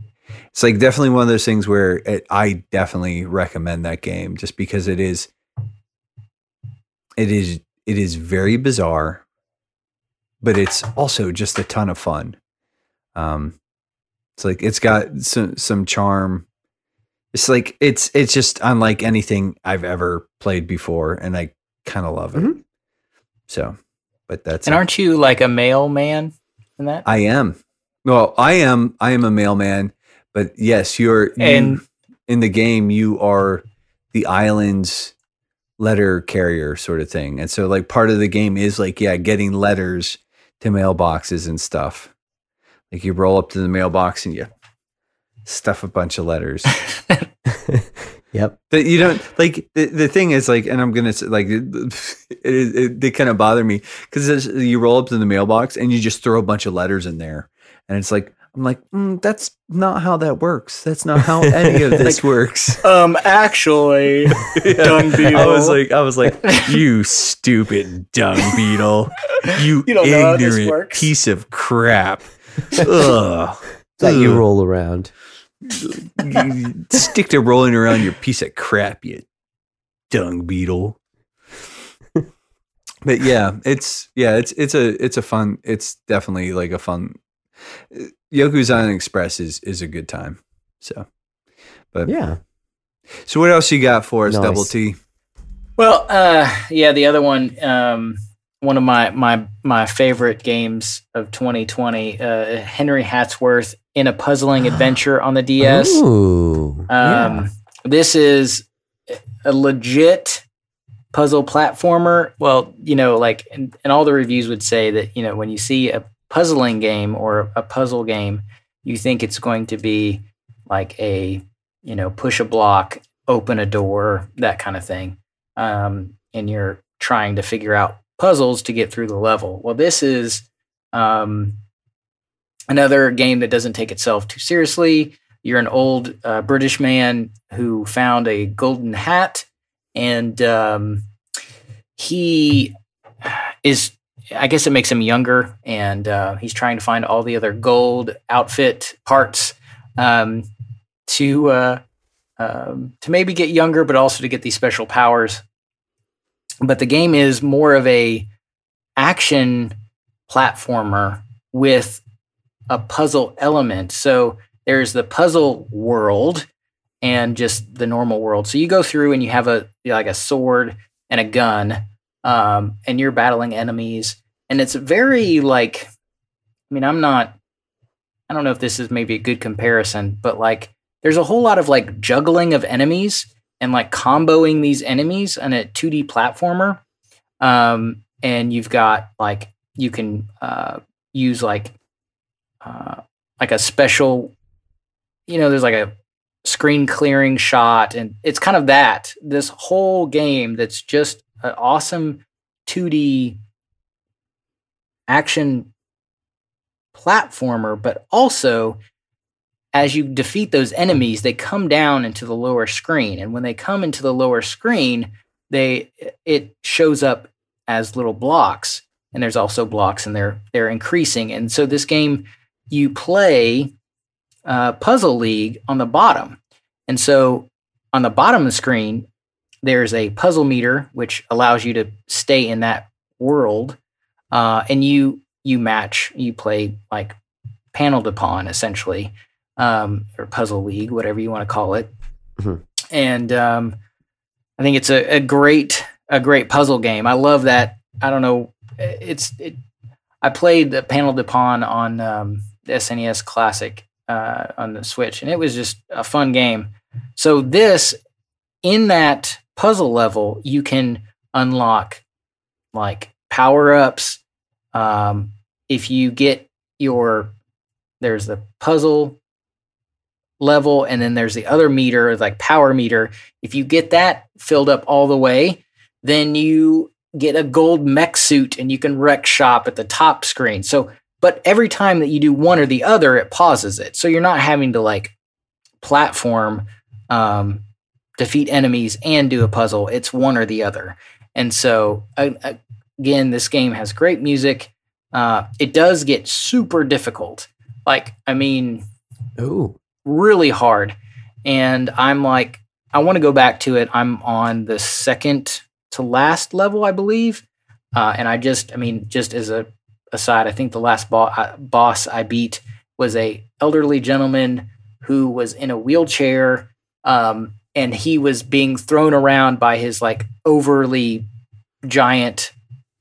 it's like definitely one of those things where it, i definitely recommend that game just because it is it is it is very bizarre but it's also just a ton of fun. Um it's like it's got some some charm it's like it's it's just unlike anything i've ever played before and i kind of love it Mhm. so but that's And aren't you like a mailman in that? i am well i am i am a mailman but yes you're you, in the game you are the island's letter carrier sort of thing and so like part of the game is like yeah getting letters to mailboxes and stuff like you roll up to the mailbox and you stuff a bunch of letters. [laughs] Yep. that you don't like the, the thing is like and i'm gonna say like it, [laughs] it, it, they kind of bother me because you roll up to the mailbox and you just throw a bunch of letters in there. And it's like i'm like mm, that's not how that works. That's not how any of [laughs] this works. um, actually, dung beetle. i was like i was like you stupid dung beetle. You, You don't know how this ignorant piece of crap. Ugh. That you roll around. You stick to rolling around your piece of crap, you dung beetle. but yeah, it's yeah, it's it's a it's a fun. It's definitely like a fun. Yoku's Island Express is is a good time. So, but Yeah. so what else you got for us, Nice. Double T? Well, uh, yeah, the other one, um, one of my my my favorite games of 2020, uh, Henry Hatsworth in a puzzling [gasps] adventure on the DS. Ooh. yeah. Um, This is a legit puzzle platformer. Well, you know, like, and, and all the reviews would say that, you know, when you see a puzzling game or a puzzle game, you think it's going to be like a, you know, push a block, open a door, that kind of thing. Um, and you're trying to figure out puzzles to get through the level. Well, this is um, another game that doesn't take itself too seriously you're an old uh, British man who found a golden hat, and um, he is. I guess it makes him younger, and uh, he's trying to find all the other gold outfit parts um, to uh, um, to maybe get younger, but also to get these special powers. But the game is more of a action platformer with a puzzle element. So there's the puzzle world and just the normal world. So you go through and you have a like a sword and a gun, um, and you're battling enemies, and it's very like, I mean, I'm not, I don't know if this is maybe a good comparison, but like, there's a whole lot of like juggling of enemies and like comboing these enemies on a 2D platformer, um, and you've got like you can uh, use like uh, like a special you know there's like a screen clearing shot and it's kind of that. This whole game that's just an awesome 2d action platformer but also as you defeat those enemies they come down into the lower screen and when they come into the lower screen they it shows up as little blocks and there's also blocks and they're they're increasing and so this game you play uh, puzzle league on the bottom. And so on the bottom of the screen there's a puzzle meter which allows you to stay in that world uh, and you you match you play like Panel de Pon essentially um, or puzzle league whatever you want to call it. Mhm. and um, i think it's a, a great a great puzzle game. I love that. I don't know it's it, I played the Panel de Pon on um, SNES Classic uh, on the Switch, and it was just a fun game. So this, in that puzzle level, you can unlock like power ups. Um, if you get your there's the puzzle level, and then there's the other meter, like power meter. If you get that filled up all the way, then you get a gold mech suit and you can wreck shop at the top screen. So, but every time that you do one or the other, it pauses it. So you're not having to like platform, um, defeat enemies and do a puzzle. It's one or the other. And so, again, this game has great music. Uh, it does get super difficult. Like, I mean, Ooh. really hard. And I'm like, I want to go back to it. I'm on the second to last level, I believe. Uh, and I just, I mean, just as a aside, I think the last bo- uh, boss I beat was a elderly gentleman who was in a wheelchair, um, and he was being thrown around by his like overly giant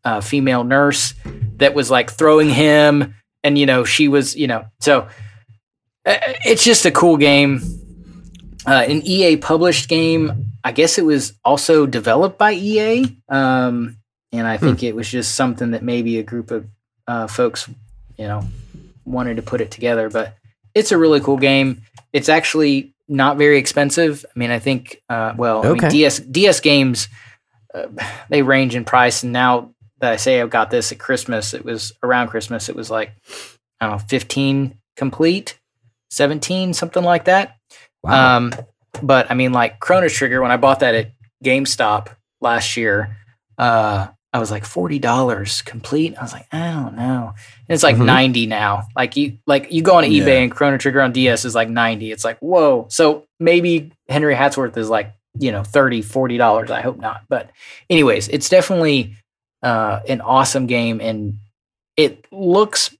uh, female nurse that was like throwing him, and you know she was, you know, so uh, it's just a cool game. Uh, an EA published game. I guess it was also developed by EA. Um, and I think it was just something that maybe a group of uh, folks, you know, wanted to put it together. But it's a really cool game. It's actually not very expensive. I mean, I think, uh, well, I mean, DS DS games uh, they range in price. And now that I say I got this at Christmas, it was around Christmas. It was like I don't know, fifteen complete, seventeen, something like that. Wow. Um, but I mean, like Chrono Trigger, when I bought that at GameStop last year, uh, I was like forty dollars complete. I was like, I don't know. And it's like Mhm. ninety now. Like you, like you go on Yeah. eBay and Chrono Trigger on DS is like ninety. It's like whoa. So maybe Henry Hatsworth is like you know 30 40 dollars. I hope not. But anyways, it's definitely uh, an awesome game, and it looks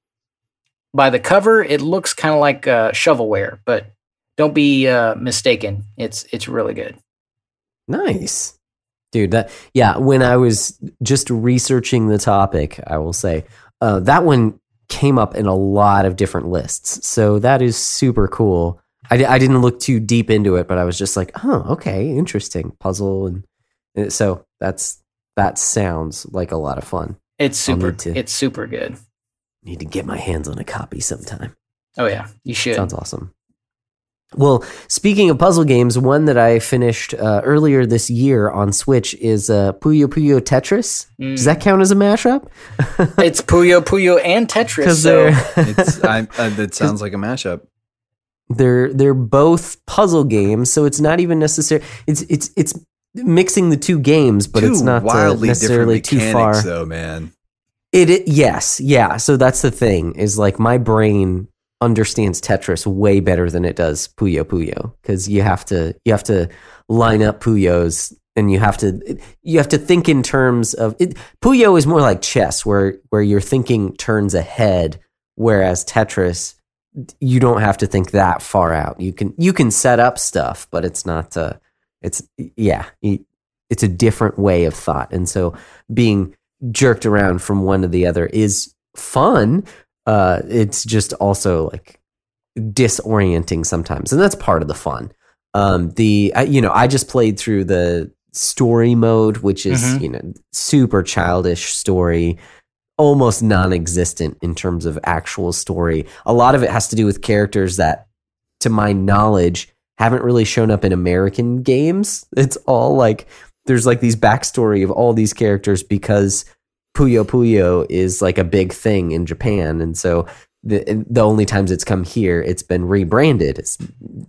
by the cover, it looks kind of like uh, shovelware, but don't be uh, mistaken. It's it's really good. Nice. Dude, that yeah, when I was just researching the topic, I will say, uh, that one came up in a lot of different lists. So that is super cool. I, I didn't look too deep into it, but I was just like, oh, okay, interesting puzzle, and, and so that's that sounds like a lot of fun. It's super. to- It's super good. Need to get my hands on a copy sometime. Oh yeah, you should. Sounds awesome. Well, speaking of puzzle games, one that I finished uh, earlier this year on Switch is uh, Puyo Puyo Tetris. Mm. Does that count as a mashup? [laughs] it's Puyo Puyo and Tetris. So they're [laughs] [laughs] It's I, uh, that sounds like a mashup. they're they're both puzzle games, so it's not even necessary. It's it's it's mixing the two games, but Two it's not uh, wildly necessarily different too far. mechanics, though, man. It, it yes, yeah. So that's the thing is like my brain understands Tetris way better than it does Puyo Puyo because you have to you have to line up Puyos and you have to you have to think in terms of it, Puyo is more like chess where where you're thinking turns ahead, whereas Tetris you don't have to think that far out. You can you can set up stuff, but it's not. Uh, it's yeah, it's a different way of thought, and so being jerked around from one to the other is fun. Uh, it's just also like disorienting sometimes, and that's part of the fun. Um, the I, you know I just played through the story mode, which is Mhm. you know super childish story, almost non-existent in terms of actual story. A lot of it has to do with characters that, to my knowledge, haven't really shown up in American games. It's all like there's like these backstory of all these characters because Puyo Puyo is like a big thing in Japan, and so the the only times it's come here, it's been rebranded. It's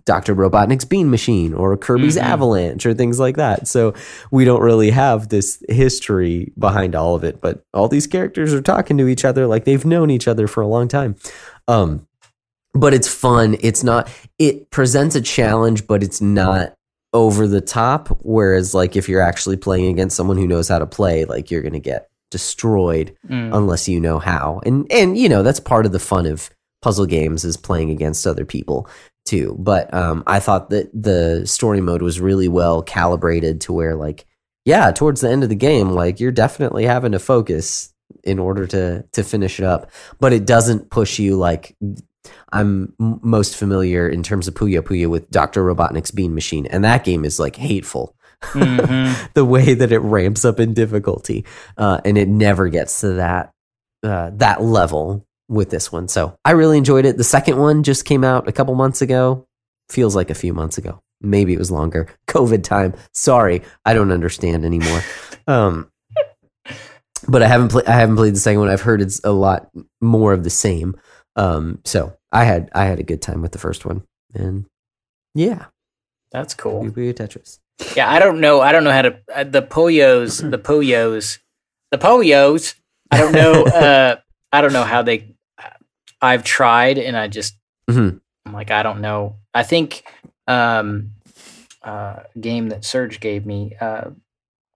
Doctor Robotnik's Bean Machine or Kirby's Mhm. Avalanche or things like that. So we don't really have this history behind all of it, but all these characters are talking to each other like they've known each other for a long time. Um, but it's fun. It's not. It presents a challenge, but it's not over the top. Whereas, like if you're actually playing against someone who knows how to play, like you're gonna get destroyed Mm. unless you know how. And and you know that's part of the fun of puzzle games is playing against other people too. But um, I thought that the story mode was really well calibrated to where like yeah, towards the end of the game, like you're definitely having to focus in order to to finish it up. But it doesn't push you like I'm most familiar in terms of Puyo Puyo with Dr. Robotnik's Bean Machine, and that game is like hateful. Mhm. [laughs] the way that it ramps up in difficulty, uh, and it never gets to that uh, that level with this one. So I really enjoyed it. The second one just came out a couple months ago. Feels like a few months ago. Maybe it was longer. [laughs] COVID time. Sorry, I don't understand anymore. [laughs] Um, but I haven't played. I haven't played the second one. I've heard it's a lot more of the same. Um, so I had I had a good time with the first one, and yeah, That's cool. Puyo Tetris. Yeah, I don't know. I don't know how to uh, the Poyos, the Poyos, the Poyos. I don't know. [laughs] uh, I don't know how they. I've tried, and I just Mhm. I'm like I don't know. I think um, uh, game that Serge gave me uh,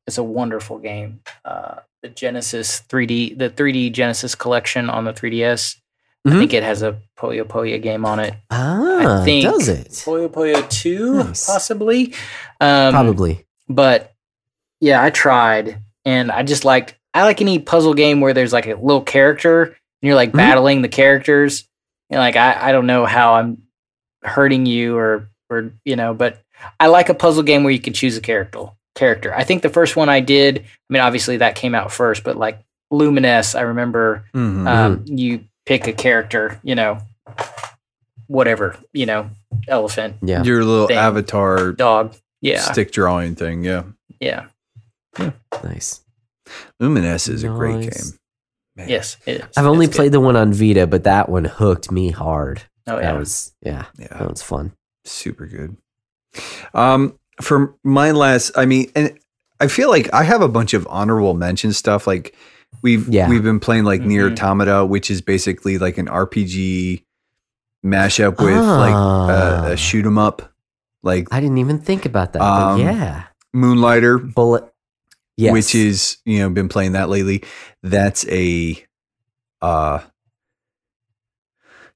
is a wonderful game. Uh, the Genesis 3D, the 3D Genesis collection on the 3DS. I Mhm. think it has a Puyo Puyo game on it. Ah, think does it? Puyo Puyo 2, Nice. possibly. Um, Probably. but yeah, I tried, and I just liked. I like any puzzle game where there's like a little character, and you're like Mhm. battling the characters. And like I, I don't know how I'm hurting you or or you know, but I like a puzzle game where you can choose a character. Character. I think the first one I did. I mean, obviously that came out first, but like Lumines, I remember Mhm. um, you pick a character. You know, whatever. You know, elephant, Yeah. Your little thing. avatar dog. Yeah, stick drawing thing. Yeah. yeah. yeah. Nice. Lumines is a great game. Man. Yes, it is. I've only It's good. played the one on Vita, but that one hooked me hard. Oh yeah. That yeah. was yeah, Yeah. that was fun. super good. Um, for my last, I mean, and I feel like I have a bunch of honorable mention stuff. Like we've Yeah. we've been playing like NieR Mhm. Automata, which is basically like an RPG mashup with like Ah. a, a shoot 'em up, like I didn't even think about that. Um, but yeah, Moonlighter, bullet. Yes. which is you know been playing that lately. That's a uh,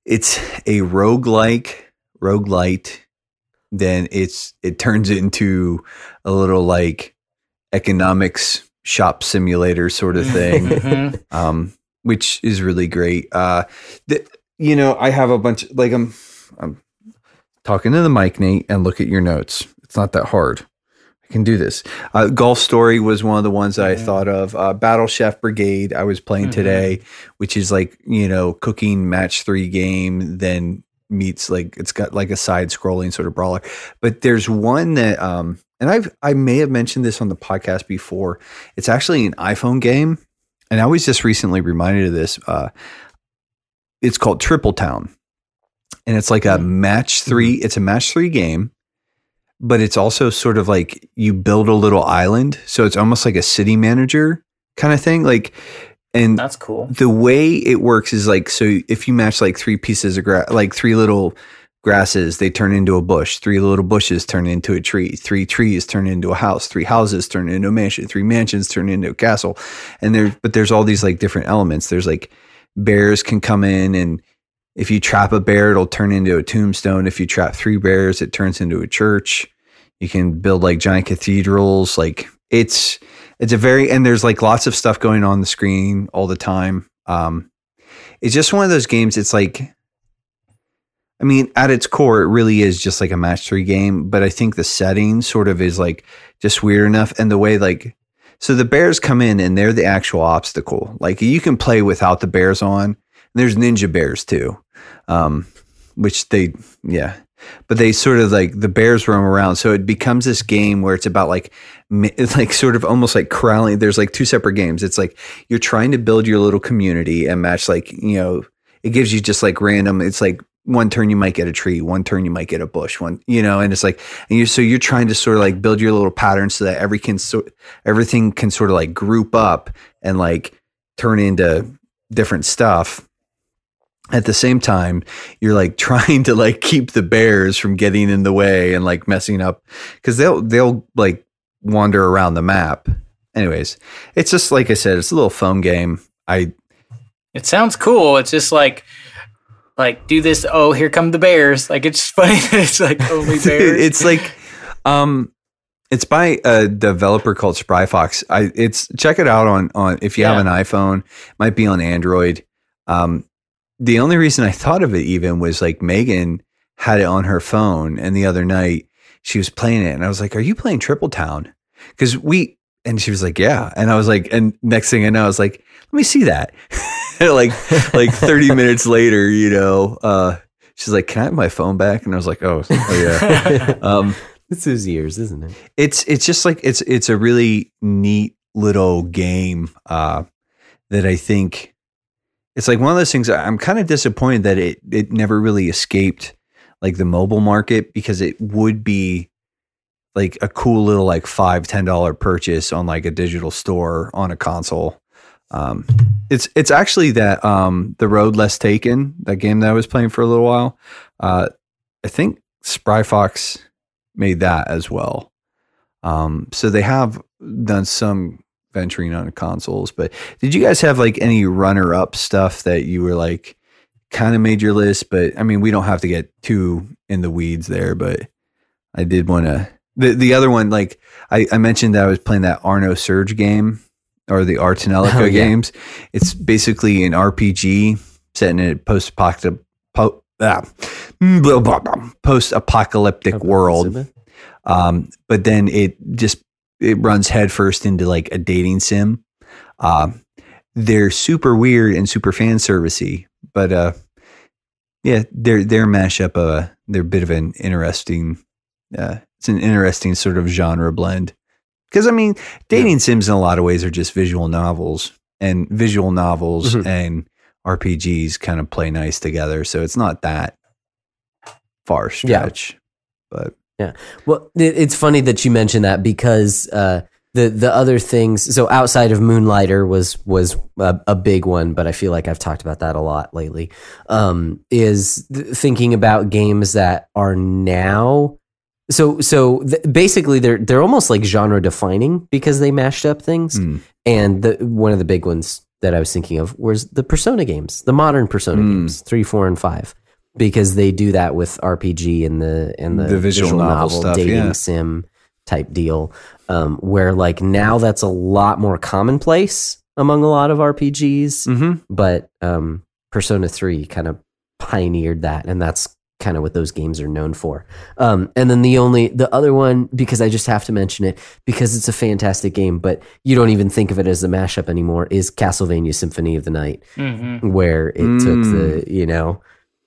it's a roguelike roguelite then it's it turns into a little like economics shop simulator sort of thing [laughs] Mhm. um which is really great uh the, you know i have a bunch like i'm i'm talking to the mic nate and look at your notes it's not that hard i can do this uh, golf story was one of the ones that i Mhm. thought of uh, battle chef brigade i was playing Mhm. today which is like you know cooking match three game then meets like it's got like a side scrolling sort of brawler but there's one that um and i've i may have mentioned this on the podcast before it's actually an iphone game and I was just recently reminded of this. Uh, it's called Triple Town, and it's like a match 3 It's a match three game, but it's also sort of like you build a little island, so it's almost like a city manager kind of thing. Like, and That's cool. the way it works is like so if you match like three pieces of grass like three little grasses they turn into a bush. Three little bushes turn into a tree. Three trees turn into a house. Three houses turn into a mansion. Three mansions turn into a castle. And there but there's all these like different elements. There's like bears can come in and if you trap a bear it'll turn into a tombstone. If you trap three bears it turns into a church. You can build like giant cathedrals. Like it's it's a very and there's like lots of stuff going on the screen all the time. Um it's just one of those games it's like i mean at its core it really is just like a match three game but i think the setting sort of is like just weird enough and the way like so the bears come in and they're the actual obstacle. Like you can play without the bears on. There's ninja bears too um which they yeah but they sort of like the bears roam around so it becomes this game where it's about like [laughs] like sort of almost like corralling there's like two separate games. It's like you're trying to build your little community and match like you know it gives you just like random it's like one turn you might get a tree one turn you might get a bush one you know and it's like and you so you're trying to sort of like build your little pattern so that every can so everything can sort of like group up and like turn into different stuff. At the same time you're like [laughs] trying to like keep the bears from getting in the way and like messing up because they'll they'll like wander around the map. Anyways it's just like i said it's a little phone game. I It sounds cool. It's just like like do this. Oh, here come the bears. Like it's funny. [laughs] that it's like only [laughs] bears. it's like um it's by a developer called Spry Fox i it's check it out on on if you have an iphone might be on android um the only reason i thought of it even was like megan had it on her phone and the other night she was playing it and i was like are you playing triple town because we and she was like yeah and i was like and next thing i know i was like let me see that [laughs] [laughs] like like 30 minutes later you know uh she's like can i have my phone back? And i was like oh, oh yeah. [laughs] Um it's his years, isn't it? it's it's just like it's it's a really neat little game uh that I think it's like one of those things I'm kind of disappointed that it it never really escaped like the mobile market because it would be like a cool little like five ten dollar purchase on like a digital store on a console um it's it's actually that um the road less taken that game that i was playing for a little while uh i think Spry Fox made that as well. Um so they have done some venturing on consoles but did you guys have like any runner up stuff that you were like kind of made your list? But i mean we don't have to get too in the weeds there but i did want to the, the other one like I, I mentioned that i was playing that Ar nosurge game or the Ar tonelico [laughs] Oh, yeah. games it's basically an rpg set in a post-apocalyptic po, ah, blah, post-apocalyptic world um, but then it just it runs headfirst into like a dating sim. Um, they're super weird and super fan servicey, but uh, yeah, they're they're a mashup. Uh, they're a bit of an interesting. Uh, it's an interesting sort of genre blend. Because I mean, dating sims in a lot of ways are just visual novels, and visual novels Mhm. and RPGs kind of play nice together. So it's not that far Yeah. stretch, but Yeah. Well, it, it's funny that you mentioned that because uh, the the other things. So outside of Moonlighter was was a, a big one, but I feel like I've talked about that a lot lately. Um, is th- thinking about games that are now. So so th- basically, they're they're almost like genre defining because they mashed up things. mm, And the one of the big ones that I was thinking of was the Persona games, the modern Persona Mm. games, three, four, and five, because they do that with RPG and the and the, The visual novel stuff, dating yeah. sim type deal, um, where like now that's a lot more commonplace among a lot of RPGs, mhm. but um, Persona three kind of pioneered that, and that's kind of what those games are known for. Um, and then the only the other one because I just have to mention it because it's a fantastic game, but you don't even think of it as a mashup anymore. Is Castlevania Symphony of the Night, Mhm. where it took Mm. the you know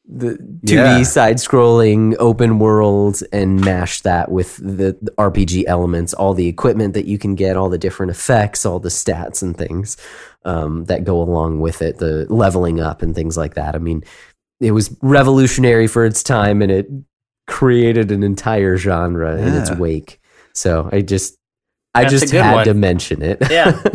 the 2D Yeah. side scrolling open world and mashed that with the, the RPG elements, all the equipment that you can get, all the different effects, all the stats and things um, that go along with it, the leveling up and things like that. I mean, it was revolutionary for its time and it created an entire genre in its wake. So I just I That's just had one. to mention it. Yeah. [laughs]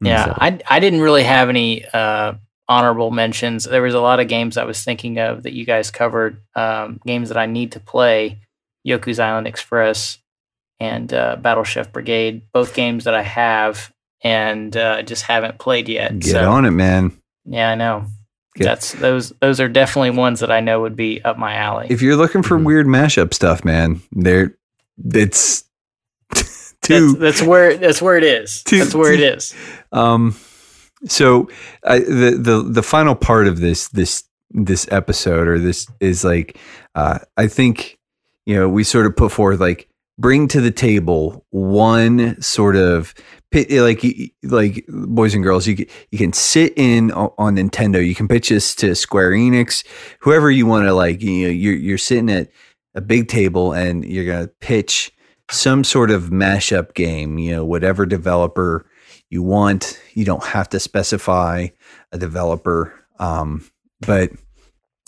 Yeah, So- I I didn't really have any uh, honorable mentions. There was a lot of games I was thinking of that you guys covered. Um, games that I need to play: Yoku's Island Express and uh, Battle Chef Brigade. Both games that I have and uh, just haven't played yet. Get so, on it, man. Yeah, I know. Get- That's those. Those are definitely ones that I know would be up my alley. If you're looking for Mhm. weird mashup stuff, man, there, it's [laughs] that's, two. that's where that's where it is. Two- that's where it is. Um, so I, the the the final part of this this this episode or this is like, uh, I think you know we sort of put forth like bring to the table one sort of pi- like like boys and girls you you can sit in on Nintendo. You can pitch this to Square Enix whoever you want to like you know you're you're sitting at a big table and you're gonna pitch some sort of mashup game you know whatever developer you want. You don't have to specify a developer um, but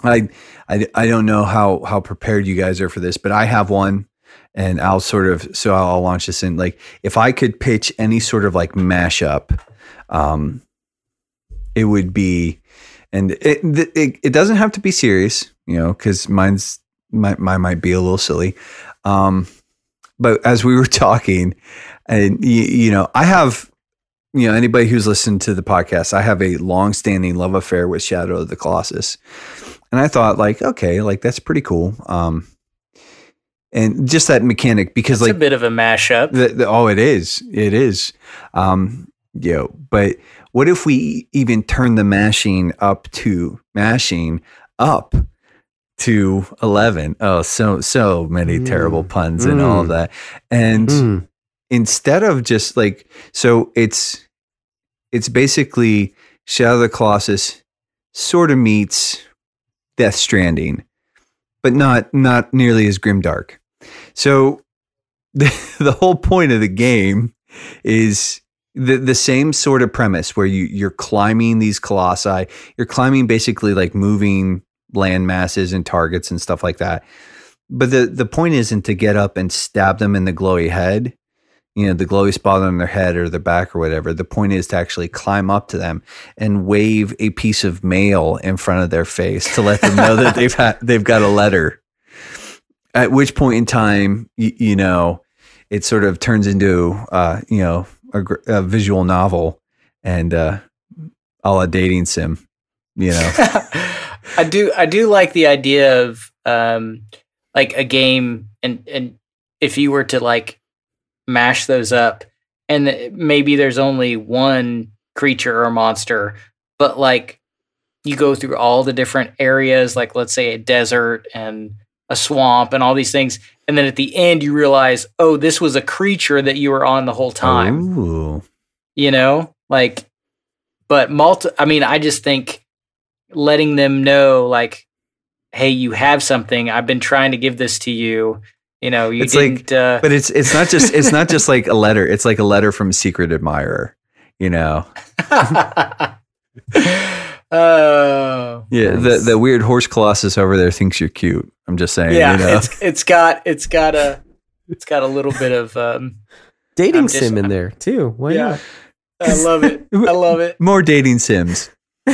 I, I I don't know how how prepared you guys are for this but I have one and I'll sort of so I'll launch this in like if I could pitch any sort of like mashup um it would be and it it, it doesn't have to be serious you know cuz mine's my, mine might be a little silly um but as we were [laughs] talking and you, you know I have you know anybody who's listened to the podcast I have a long-standing love affair with Shadow of the Colossus and I thought like okay like that's pretty cool um and just that mechanic because It's like a bit of a mashup. the, the, oh, it is. It is. Um, you know, but what if we even turn the mashing up to mashing up to 11? Oh, so, so many Mm. terrible puns and all of Mm. that. And Mm. instead of just like, so it's, it's basically Shadow of the Colossus sort of meets Death Stranding, but not, not nearly as grimdark. So [laughs] the, the whole point of the game is the the same sort of premise where you you're climbing these colossi. You're climbing basically like moving land masses and targets and stuff like that. But the the point isn't to get up and stab them in the glowy head, you know, the glowy spot on their head or their back or whatever. The point is to actually climb up to them and wave a piece of mail in front of their face to let them know that [laughs] they've had they've got a letter at which point in time you, you know it sort of turns into uh you know a, a visual novel and uh a la dating sim you know? [laughs] I do I do like the idea of um like a game and and if you were to like mash those up and maybe there's only one creature or monster but like you go through all the different areas like let's say a desert and a swamp and all these things. And then at the end you realize oh this was a creature that you were on the whole time. Ooh. you know like but multi i mean i just think letting them know like hey you have something. I've been trying to give this to you. You know you It's like- didn't uh, but it's it's not just it's not just like a letter. It's like a letter from a secret admirer you know [laughs] [laughs] oh yeah the Nice. the weird horse colossus over there thinks you're cute i'm just saying yeah you know it's it's got it's got a it's got a little bit of um Dating I'm just- sim in there too. Why yeah not? i love it i love it [laughs] more dating sims [laughs]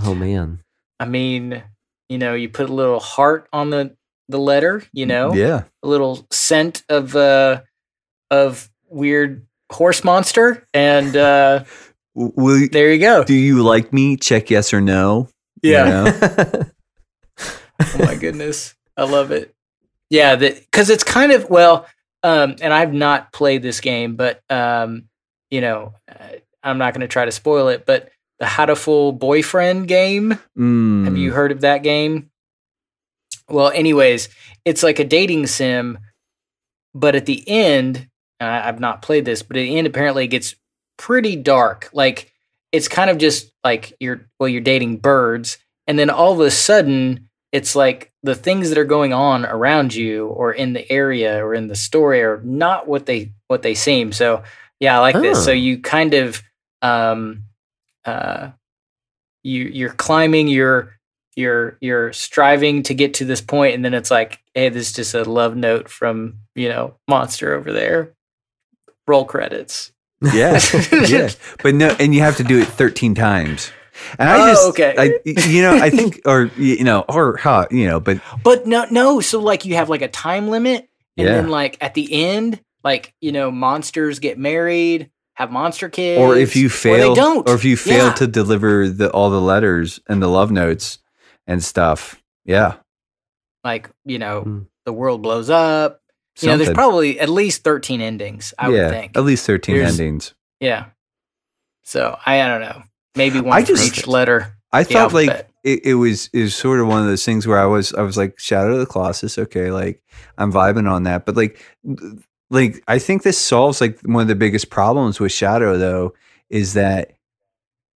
Oh man. i mean you know you put a little heart on the the letter you know yeah a little scent of uh of weird horse monster and uh W- [laughs] will you, there you go. do you like me? Check yes or no. You yeah. know? [laughs] oh my goodness. I love it. Yeah because it's kind of well um and i've not played this game but um you know uh, i'm not going to try to spoil it but the Hatoful boyfriend game. Mm. have you heard of that game? Well anyways it's like a dating sim but at the end and i've not played this but at the end apparently it gets pretty dark like it's kind of just like you're well you're dating birds and then all of a sudden it's like the things that are going on around you or in the area or in the story are not what they what they seem so yeah i like this Oh. so you kind of um uh you you're climbing, you're you're you're striving to get to this point, and then it's like, hey, this is just a love note from you know monster over there. Roll credits. [laughs] Yeah, yeah. But no, and you have to do it 13 times. And I Oh, just, okay. I, you know, I think, or you know, or how, you know, but But no, no. So like you have like a time limit, and Yeah. then like at the end, like you know, monsters get married, have monster kids, or if you fail, or they don't, or if you fail Yeah. to deliver the all the letters and the love notes and stuff, yeah, like you know, Hmm. the world blows up. You know, there's probably at least thirteen endings. I yeah, would think. at least 13 There's- endings. Yeah. So I, I don't know. Maybe one I just- each letter. I thought like it, it was is sort of one of those things where I was I was like Shadow of the Colossus, okay, like I'm vibing on that, but like like I think this solves like one of the biggest problems with Shadow though is that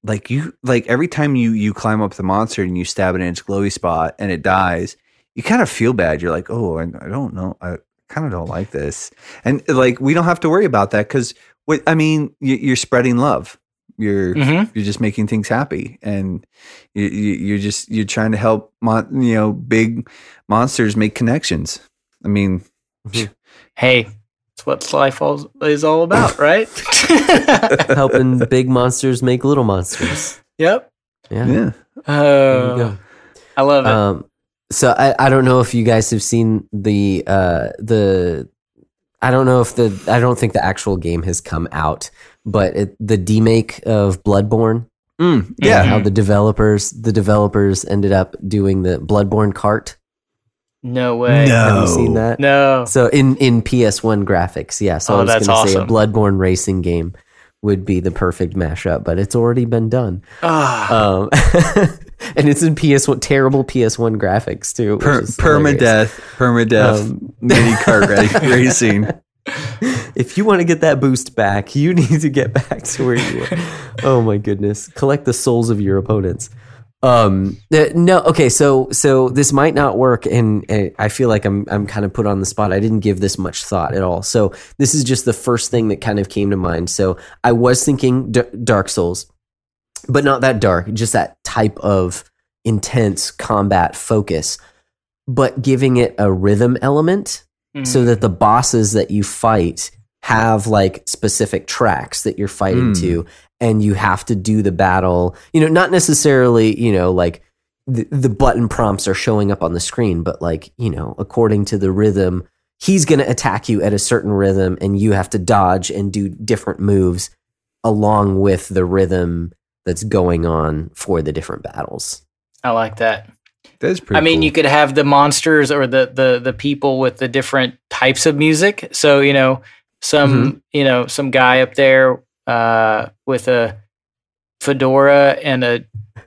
like you like every time you you climb up the monster and you stab it in its glowy spot and it dies, you kind of feel bad. You're like, oh, I, I don't know, I kind of don't like this, and like we don't have to worry about that because what I mean, you, you're spreading love. You're Mhm. you're just making things happy and you, you, you're just you're trying to help mon- you know big monsters make connections i mean [laughs] Hey, that's what life all, is all about, [laughs] right? [laughs] Helping big monsters make little monsters. yep. Yeah. yeah There you go. I love it. Um, so I, I don't know if you guys have seen the uh, the I don't know if the I don't think the actual game has come out, but it, the demake of Bloodborne. Mm, yeah and how the developers the developers ended up doing the Bloodborne Kart. no way. No. Have you seen that? No. So in in PS1 graphics, yeah. So Oh, I was that's going to say a. Bloodborne racing game would be the perfect mashup, but it's already been done. Ah, Um, [laughs] and it's in PS1 terrible PS1 graphics too. per- permadeath permadeath Um, mini [laughs] ra- racing if you want to get that boost back, you [laughs] need to get back to where you were. oh my goodness. Collect the souls of your opponents. Um uh, no okay so so this might not work and, and I feel like I'm I'm kind of put on the spot. I didn't give this much thought at all. So this is just the first thing that kind of came to mind. So I was thinking D- Dark Souls but not that dark, just that type of intense combat focus but giving it a rhythm element mm. so that the bosses that you fight have like specific tracks that you're fighting Mm. to and you have to do the battle you know not necessarily you know like the, the button prompts are showing up on the screen but like you know according to the rhythm he's going to attack you at a certain rhythm and you have to dodge and do different moves along with the rhythm that's going on for the different battles I like that. that's pretty I mean, cool. you could have the monsters or the, the the people with the different types of music. So you know, some Mm-hmm. you know some guy up there uh, with a fedora and a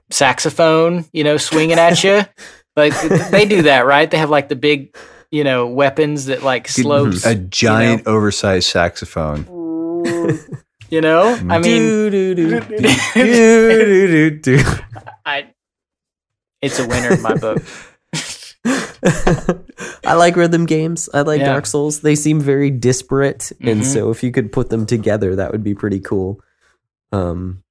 saxophone, you know, swinging at you. [laughs] like they do that, right? They have like the big, you know, weapons that like slopes. a giant oversized saxophone [laughs] You know, I mean, Do-do-do-do. [laughs] I. It's a winner in my book. [laughs] I like rhythm games. I like Yeah. Dark Souls. They seem very disparate, and Mhm. so if you could put them together, that would be pretty cool. Um,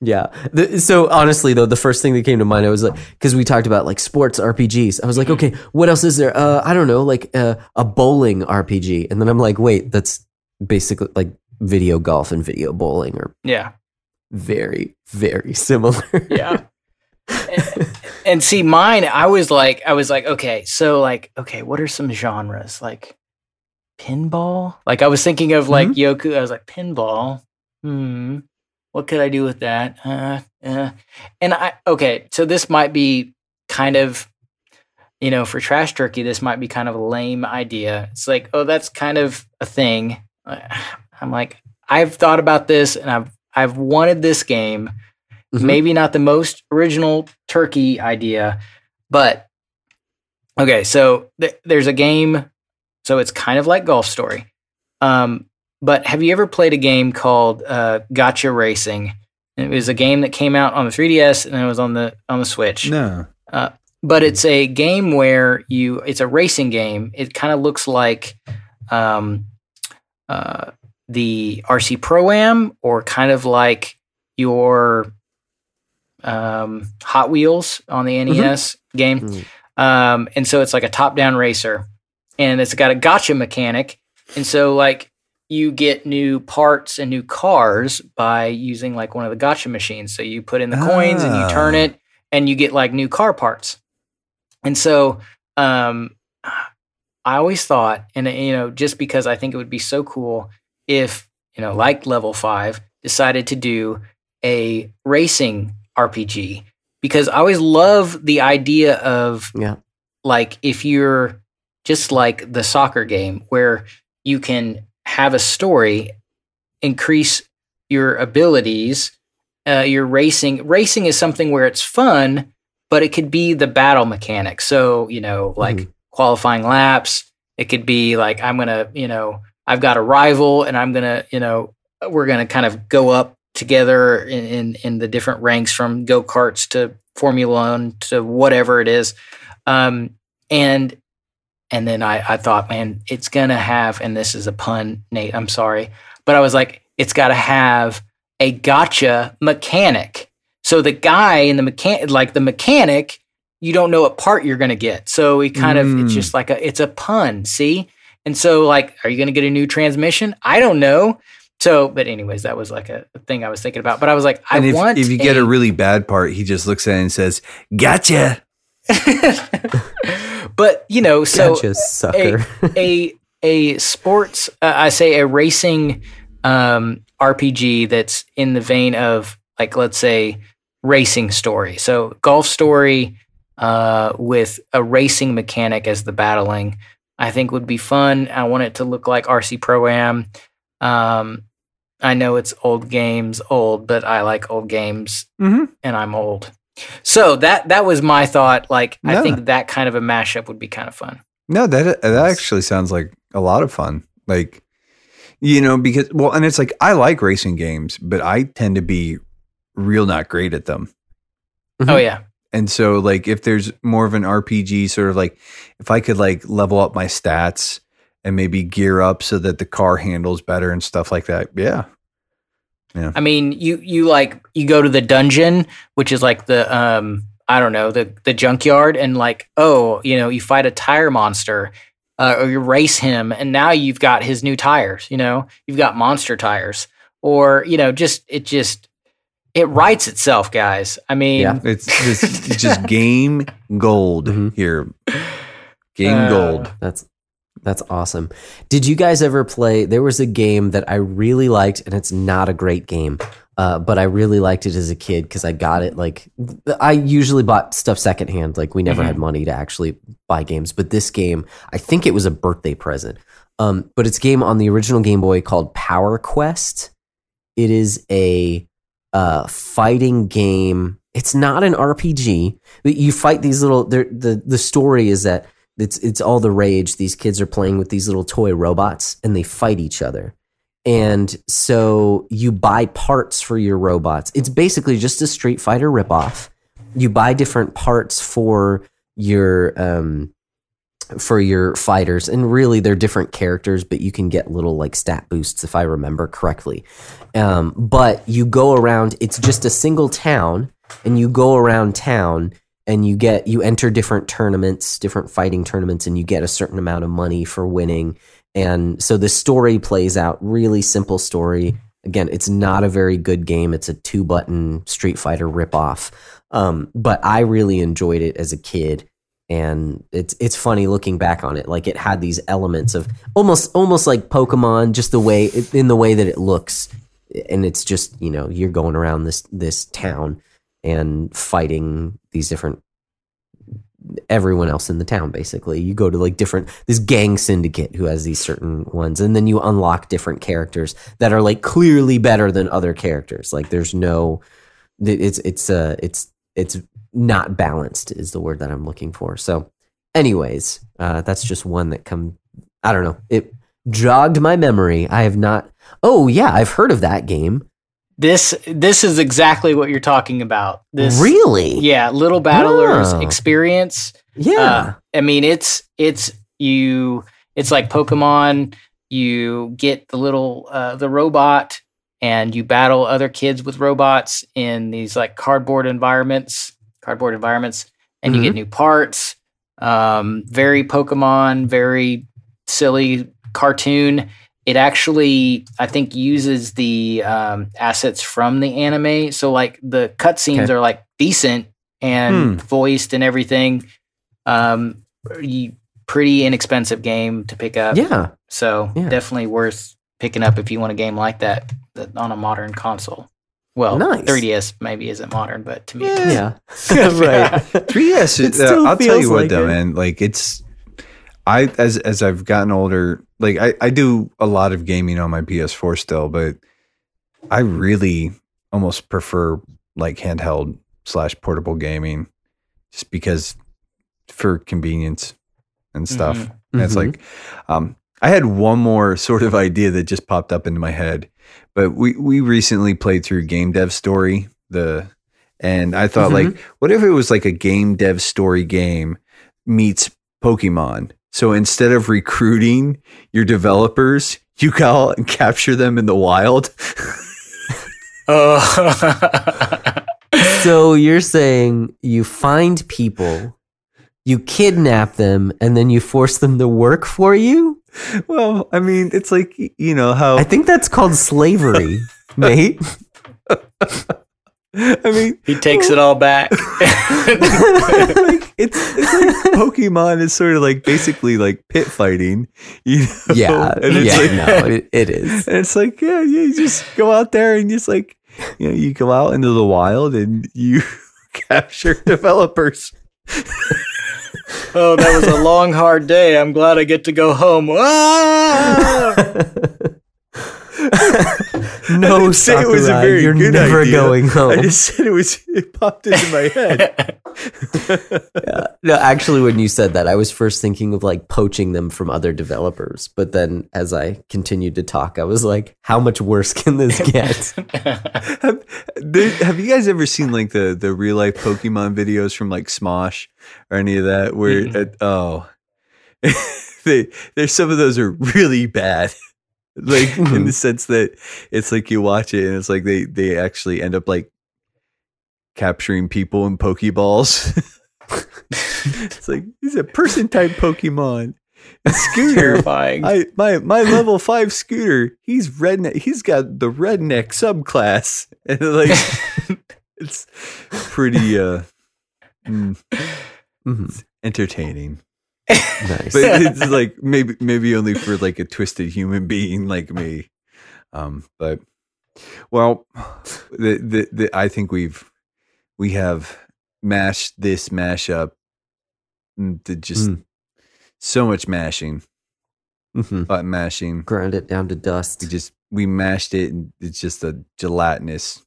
yeah. The, so honestly, though, the first thing that came to mind, I was like, because we talked about like sports RPGs. I was like, okay, what else is there? Uh, I don't know, like uh, a bowling RPG, and then I'm like, wait, that's basically like video golf and video bowling are Yeah, very, very [laughs] similar. yeah. And, see, mine, I was like, I was like, okay, so like, okay, what are some genres like pinball? Like, I was thinking of like Yoku. I was like, pinball. Hmm. What could I do with that? Uh, uh. And I, okay, so this might be kind of, you know, for trash turkey, this might be kind of a lame idea. It's like, oh, that's kind of a thing. [sighs] I'm like, I've thought about this and I've, I've wanted this game Mhm. maybe not the most original turkey idea, but okay. So th- there's a game, so it's kind of like Golf Story. Um, but have you ever played a game called uh, Gotcha Racing? It was a game that came out on the 3DS and it was on the on the Switch. no But it's a game where you it's a racing game. It kind of looks like um, uh, the RC Pro Am or kind of like your um, Hot Wheels on the NES game. Mm. Um, and so it's like a top down racer and it's got a gotcha mechanic. And so like you get new parts and new cars by using like one of the gotcha machines. So you put in the coins and you turn Ah. it and you get like new car parts. And so um, I always thought, and you know, just because I think it would be so cool if, you know, like level five decided to do a racing RPG because I always love the idea of Yeah. like if you're just like the soccer game where you can have a story, increase your abilities, uh, your racing. Racing is something where it's fun, but it could be the battle mechanic. So you know, like Mhm. qualifying laps. It could be like I'm gonna, you know, I've got a rival, and I'm gonna, you know, we're gonna kind of go up together in in, in the different ranks from go karts to Formula One to whatever it is, um, and and then I I thought, man, it's gonna have, and this is a pun, Nate. I'm sorry, but I was like, it's got to have a gotcha mechanic. So the guy in the mechanic, like the mechanic, you don't know what part you're going to get. So he kind of, it's Mm. just like a, it's a pun. See? And so like, are you going to get a new transmission? I don't know. So, but anyways, that was like a, a thing I was thinking about. But I was like, I and if, want if you get a really bad part, he just looks at it and says, "Gotcha." [laughs] but you know, so gotcha, sucker. a a sports uh, I say a racing um, RPG that's in the vein of like let's say racing story. So golf story uh, with a racing mechanic as the battling, I think would be fun. I want it to look like RC Pro Am. Um, I know it's old games, old, but I like old games, Mhm. and I'm old. So that that was my thought. Like I think that kind of a mashup would be kind of fun. No, that that actually sounds like a lot of fun. Like, you know, because well, and it's like I like racing games, but I tend to be real not great at them. Oh yeah. And so, like, if there's more of an RPG, sort of like, if I could like level up my stats and maybe gear up so that the car handles better and stuff like that, yeah, Yeah. I mean, you you like you go to the dungeon, which is like the um I don't know the the junkyard, and like oh you know you fight a tire monster, uh, or you race him, and now you've got his new tires. You know you've got monster tires, or you know just it just it writes itself, guys. I mean, Yeah. it's just it's [laughs] just game gold Mhm. here, game Uh, gold. That's that's awesome. Did you guys ever play? There was a game that I really liked, and it's not a great game, uh, but I really liked it as a kid because I got it. Like I usually bought stuff secondhand. Like we never Mhm. had money to actually buy games, but this game, I think it was a birthday present. Um, but it's a game on the original Game Boy called Power Quest. It is a uh, fighting game. It's not an RPG. But You fight these little. The the story is that it's it's all the rage. These kids are playing with these little toy robots, and they fight each other. And so you buy parts for your robots. It's basically just a Street Fighter ripoff. You buy different parts for your um, for your fighters, and really they're different characters, but you can get little like stat boosts if I remember correctly. Um, but you go around. It's just a single town, and you go around town and you get you enter different tournaments, different fighting tournaments, and you get a certain amount of money for winning. And so the story plays out really simple story. Again, it's not a very good game. It's a two button Street Fighter ripoff. Um, but I really enjoyed it as a kid. And it's it's funny looking back on it. Like it had these elements of almost almost like Pokemon, just the way in the way that it looks. And it's just, you know, you're going around this this town and fighting these different everyone else in the town basically. You go to like different this gang syndicate who has these certain ones and then you unlock different characters that are like clearly better than other characters. Like there's no it's it's uh it's it's not balanced is the word that i'm looking for. So anyways uh that's just one that come i don't know. It jogged my memory. I have not oh yeah i've heard of that game this this is exactly what you're talking about. This really yeah, little battlers Oh. experience. yeah Uh, I mean, it's it's you. It's like Pokemon. You get the little uh, the robot, and you battle other kids with robots in these like cardboard environments, cardboard environments, and you get new parts. Um, very Pokemon, very silly cartoon. It actually, I think, uses the um, assets from the anime. So, like, the cutscenes Okay. are like decent and Hmm. voiced and everything. Um, you, pretty inexpensive game to pick up. Yeah. So Yeah. definitely worth picking up if you want a game like that, that on a modern console. Well, Nice. 3DS maybe isn't modern, but to me, [laughs] [laughs] [laughs] it Yeah. Yeah. right. 3DS. It It still uh, I'll tell you what like though, it. man. Like it's, I as as I've gotten older, like I I do a lot of gaming on my PS4 still, but I really almost prefer like handheld slash portable gaming, just because for convenience and stuff. Mhm. And it's Mhm. like, um, I had one more [laughs] sort of idea that just popped up into my head, but we we recently played through Game Dev Story, the, and I thought like, what if it was like a Game Dev Story game meets Pokemon? So instead of recruiting your developers, you go out and capture them in the wild. Oh. [laughs] So you're saying you find people, you kidnap them, and then you force them to work for you? well, I mean, it's like you know how I think that's called slavery, mate. [laughs] I mean, he takes it all back. [laughs] like it's, it's like [laughs] Pokemon is sort of like basically like pit fighting, you know? Yeah, [laughs] and it's yeah, like, no, it, it is. and it's like yeah, yeah, you just go out there and just like you know, you go out into the wild and you [laughs] capture developers. oh, that was a long, hard day. I'm glad I get to go home. Ah! no, didn't it was a Sakurai, very you're good never idea. going home. I just said it was it popped into my head. [laughs] Yeah. No, actually, when you said that, I was first thinking of like poaching them from other developers. But then as I continued to talk, I was like, how much worse can this [laughs] get? have, there- have you guys ever seen like the the real life Pokemon videos from like Smosh or any of that? Where Mm-mm. uh, oh, [laughs] they there's some of those are really bad. Like in the sense that it's like you watch it and it's like they they actually end up like capturing people in Pokeballs. [laughs] it's like he's a person type Pokemon. Scooter, Terrifying. I my my level five scooter. He's redneck. He's got the redneck subclass, [laughs] and like [laughs] it's pretty uh mm, Mhm. entertaining. Nice. But it's like maybe maybe only for like a twisted human being like me. Um, but well, the the, the I think we've we have mashed this mashup. mm, To just Mm. so much mashing, Mhm. button mashing. Grind it down to dust. We just we mashed it, and it's just a gelatinous,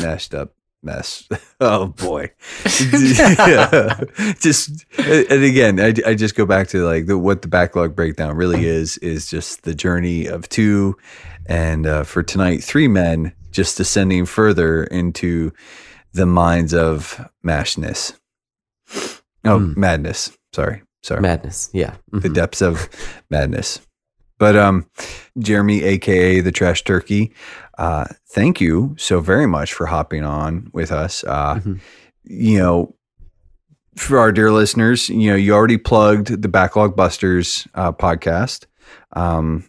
mashed up mess. [laughs] oh boy, Yeah. [laughs] just and again, I, I just go back to like the what the backlog breakdown really is is just the journey of two, and uh, for tonight, three men just descending further into the minds of mashness. Oh, Mm. madness. Sorry, sorry Madness. Yeah. the Mhm. depths of madness. But um, Jeremy, aka the Trash Turkey, uh, thank you so very much for hopping on with us. Uh, Mhm. You know, for our dear listeners, you know, you already plugged the Backlog Busters uh, podcast, um,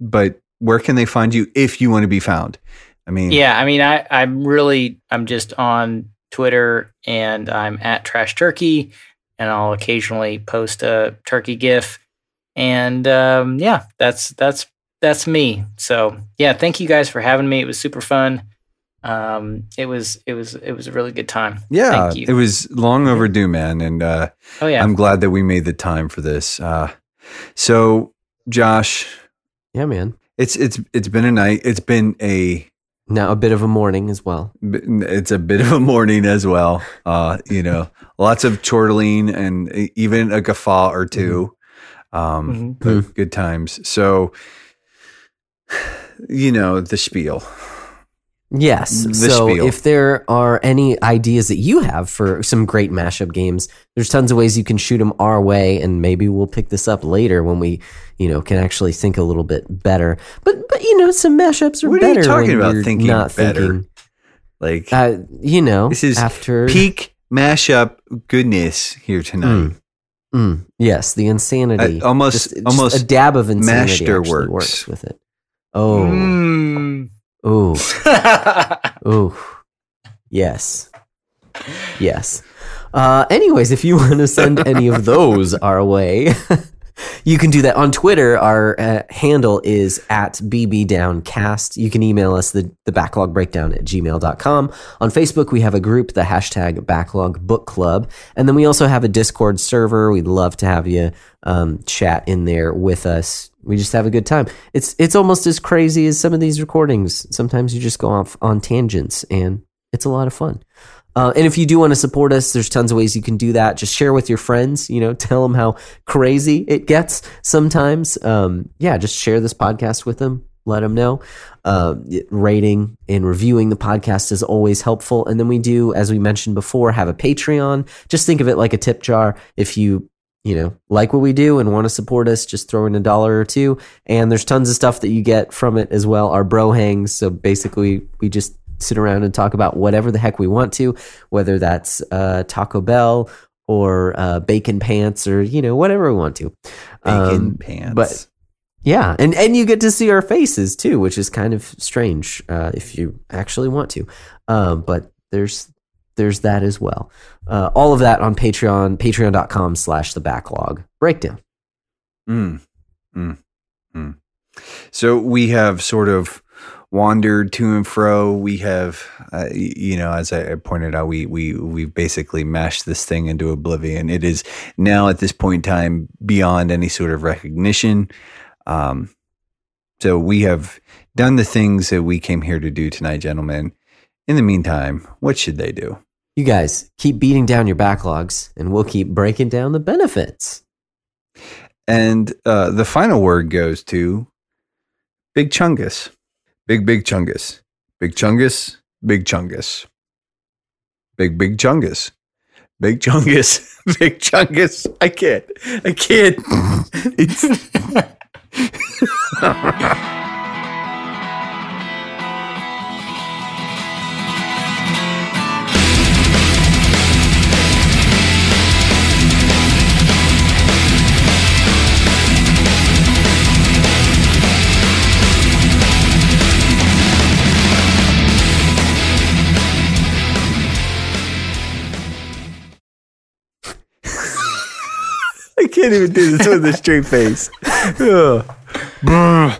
but where can they find you if you want to be found? I mean, yeah, I mean, I, I'm really, I'm just on Twitter and I'm at Trash Turkey, and I'll occasionally post a turkey GIF, and um, yeah, that's that's that's me. So yeah, thank you guys for having me. It was super fun. Um, it was it was it was a really good time. yeah, Thank you. it was long overdue, man, and uh, Oh yeah, I'm glad that we made the time for this. Uh, so, Josh, Yeah, man. It's it's it's been a night. It's been a Now a bit of a morning as well. it's a bit of a morning as well. Uh, you know, lots of chortling and even a guffaw or 2 Um, Mhm. good times. So, [sighs] you know the spiel. Yes. So spiel. if there are any ideas that you have for some great mashup games, there's tons of ways you can shoot them our way, and maybe we'll pick this up later when we, you know, can actually think a little bit better. But but you know, some mashups are better. What are you talking about thinking not better? thinking. Like Uh, you know, this is after peak mashup goodness here tonight. Mm, yes, the insanity. Uh, almost- Just- just almost a dab of insanity masterworks. works with it. Oh, Mm. Oh, [laughs] oh, yes, yes. Uh, anyways, if you want to send any of those our way, [laughs] you can do that on Twitter. Our uh, handle is at bbdowncast. You can email us the, the backlog breakdown at gmail.com. On Facebook, we have a group, the hashtag backlog book club. And then we also have a Discord server. We'd love to have you um, chat in there with us. We just have a good time. It's it's almost as crazy as some of these recordings. Sometimes you just go off on tangents, and it's a lot of fun. Uh, and if you do want to support us, there's tons of ways you can do that. Just share with your friends. You know, [laughs] tell them how crazy it gets sometimes. Um, yeah, just share this podcast with them. Let them know. Uh, rating and reviewing the podcast is always helpful. And then we do, as we mentioned before, have a Patreon. Just think of it like a tip jar. If you you know, like what we do and want to support us, just throw in a dollar or two. And there's tons of stuff that you get from it as well. Our bro hangs. So basically, we just sit around and talk about whatever the heck we want to, whether that's uh, Taco Bell or uh, bacon pants or, you know, whatever we want to. Bacon Um, pants. but- Yeah, and and you get to see our faces too, which is kind of strange uh, if you actually want to. Um, but there's there's that as well. Uh, all of that on Patreon, patreon.com slash the backlog breakdown. Mm, mm, mm. So we have sort of wandered to and fro. We have, uh, you know, as I pointed out, we we we basically mashed this thing into oblivion. It is now at this point in time beyond any sort of recognition. Um, so we have done the things that we came here to do tonight, gentlemen. In the meantime, what should they do? You guys keep beating down your backlogs, and we'll keep breaking down the benefits. And uh, the final word goes to Big Chungus. Big, big Chungus. Big Chungus. Big Chungus. Big, big Chungus. Big Chungus. [laughs] Big Chungus. I can't. I can't. [laughs] [laughs] I [laughs] can't even do this with a straight face. [laughs] Ugh. Brr.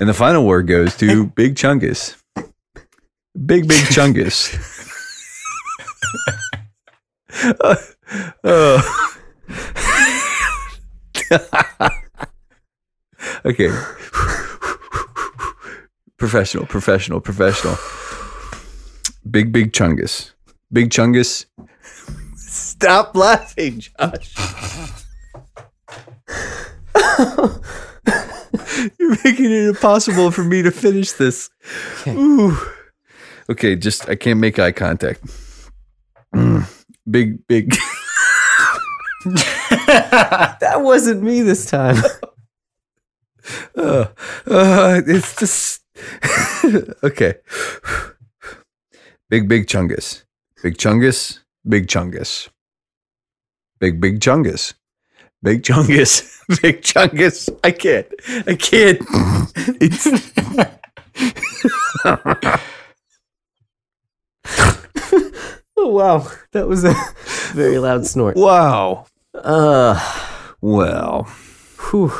and the final word goes to Big Chungus. Big, big Chungus. [laughs] Uh, uh. okay. professional, professional, professional. Big, big Chungus. Big Chungus. Stop laughing, Josh. [laughs] You're making it impossible for me to finish this. Okay. Ooh. Okay, just I can't make eye contact. Mm. Big, big. [laughs] That wasn't me this time. [laughs] uh, uh, it's just okay. Big, big chungus. Big chungus. Big chungus. Big, big chungus. Big chungus. [laughs] Big chungus. I can't. I can't. It's. [laughs] oh, wow. That was a very loud snort. wow. Uh, Well, whew.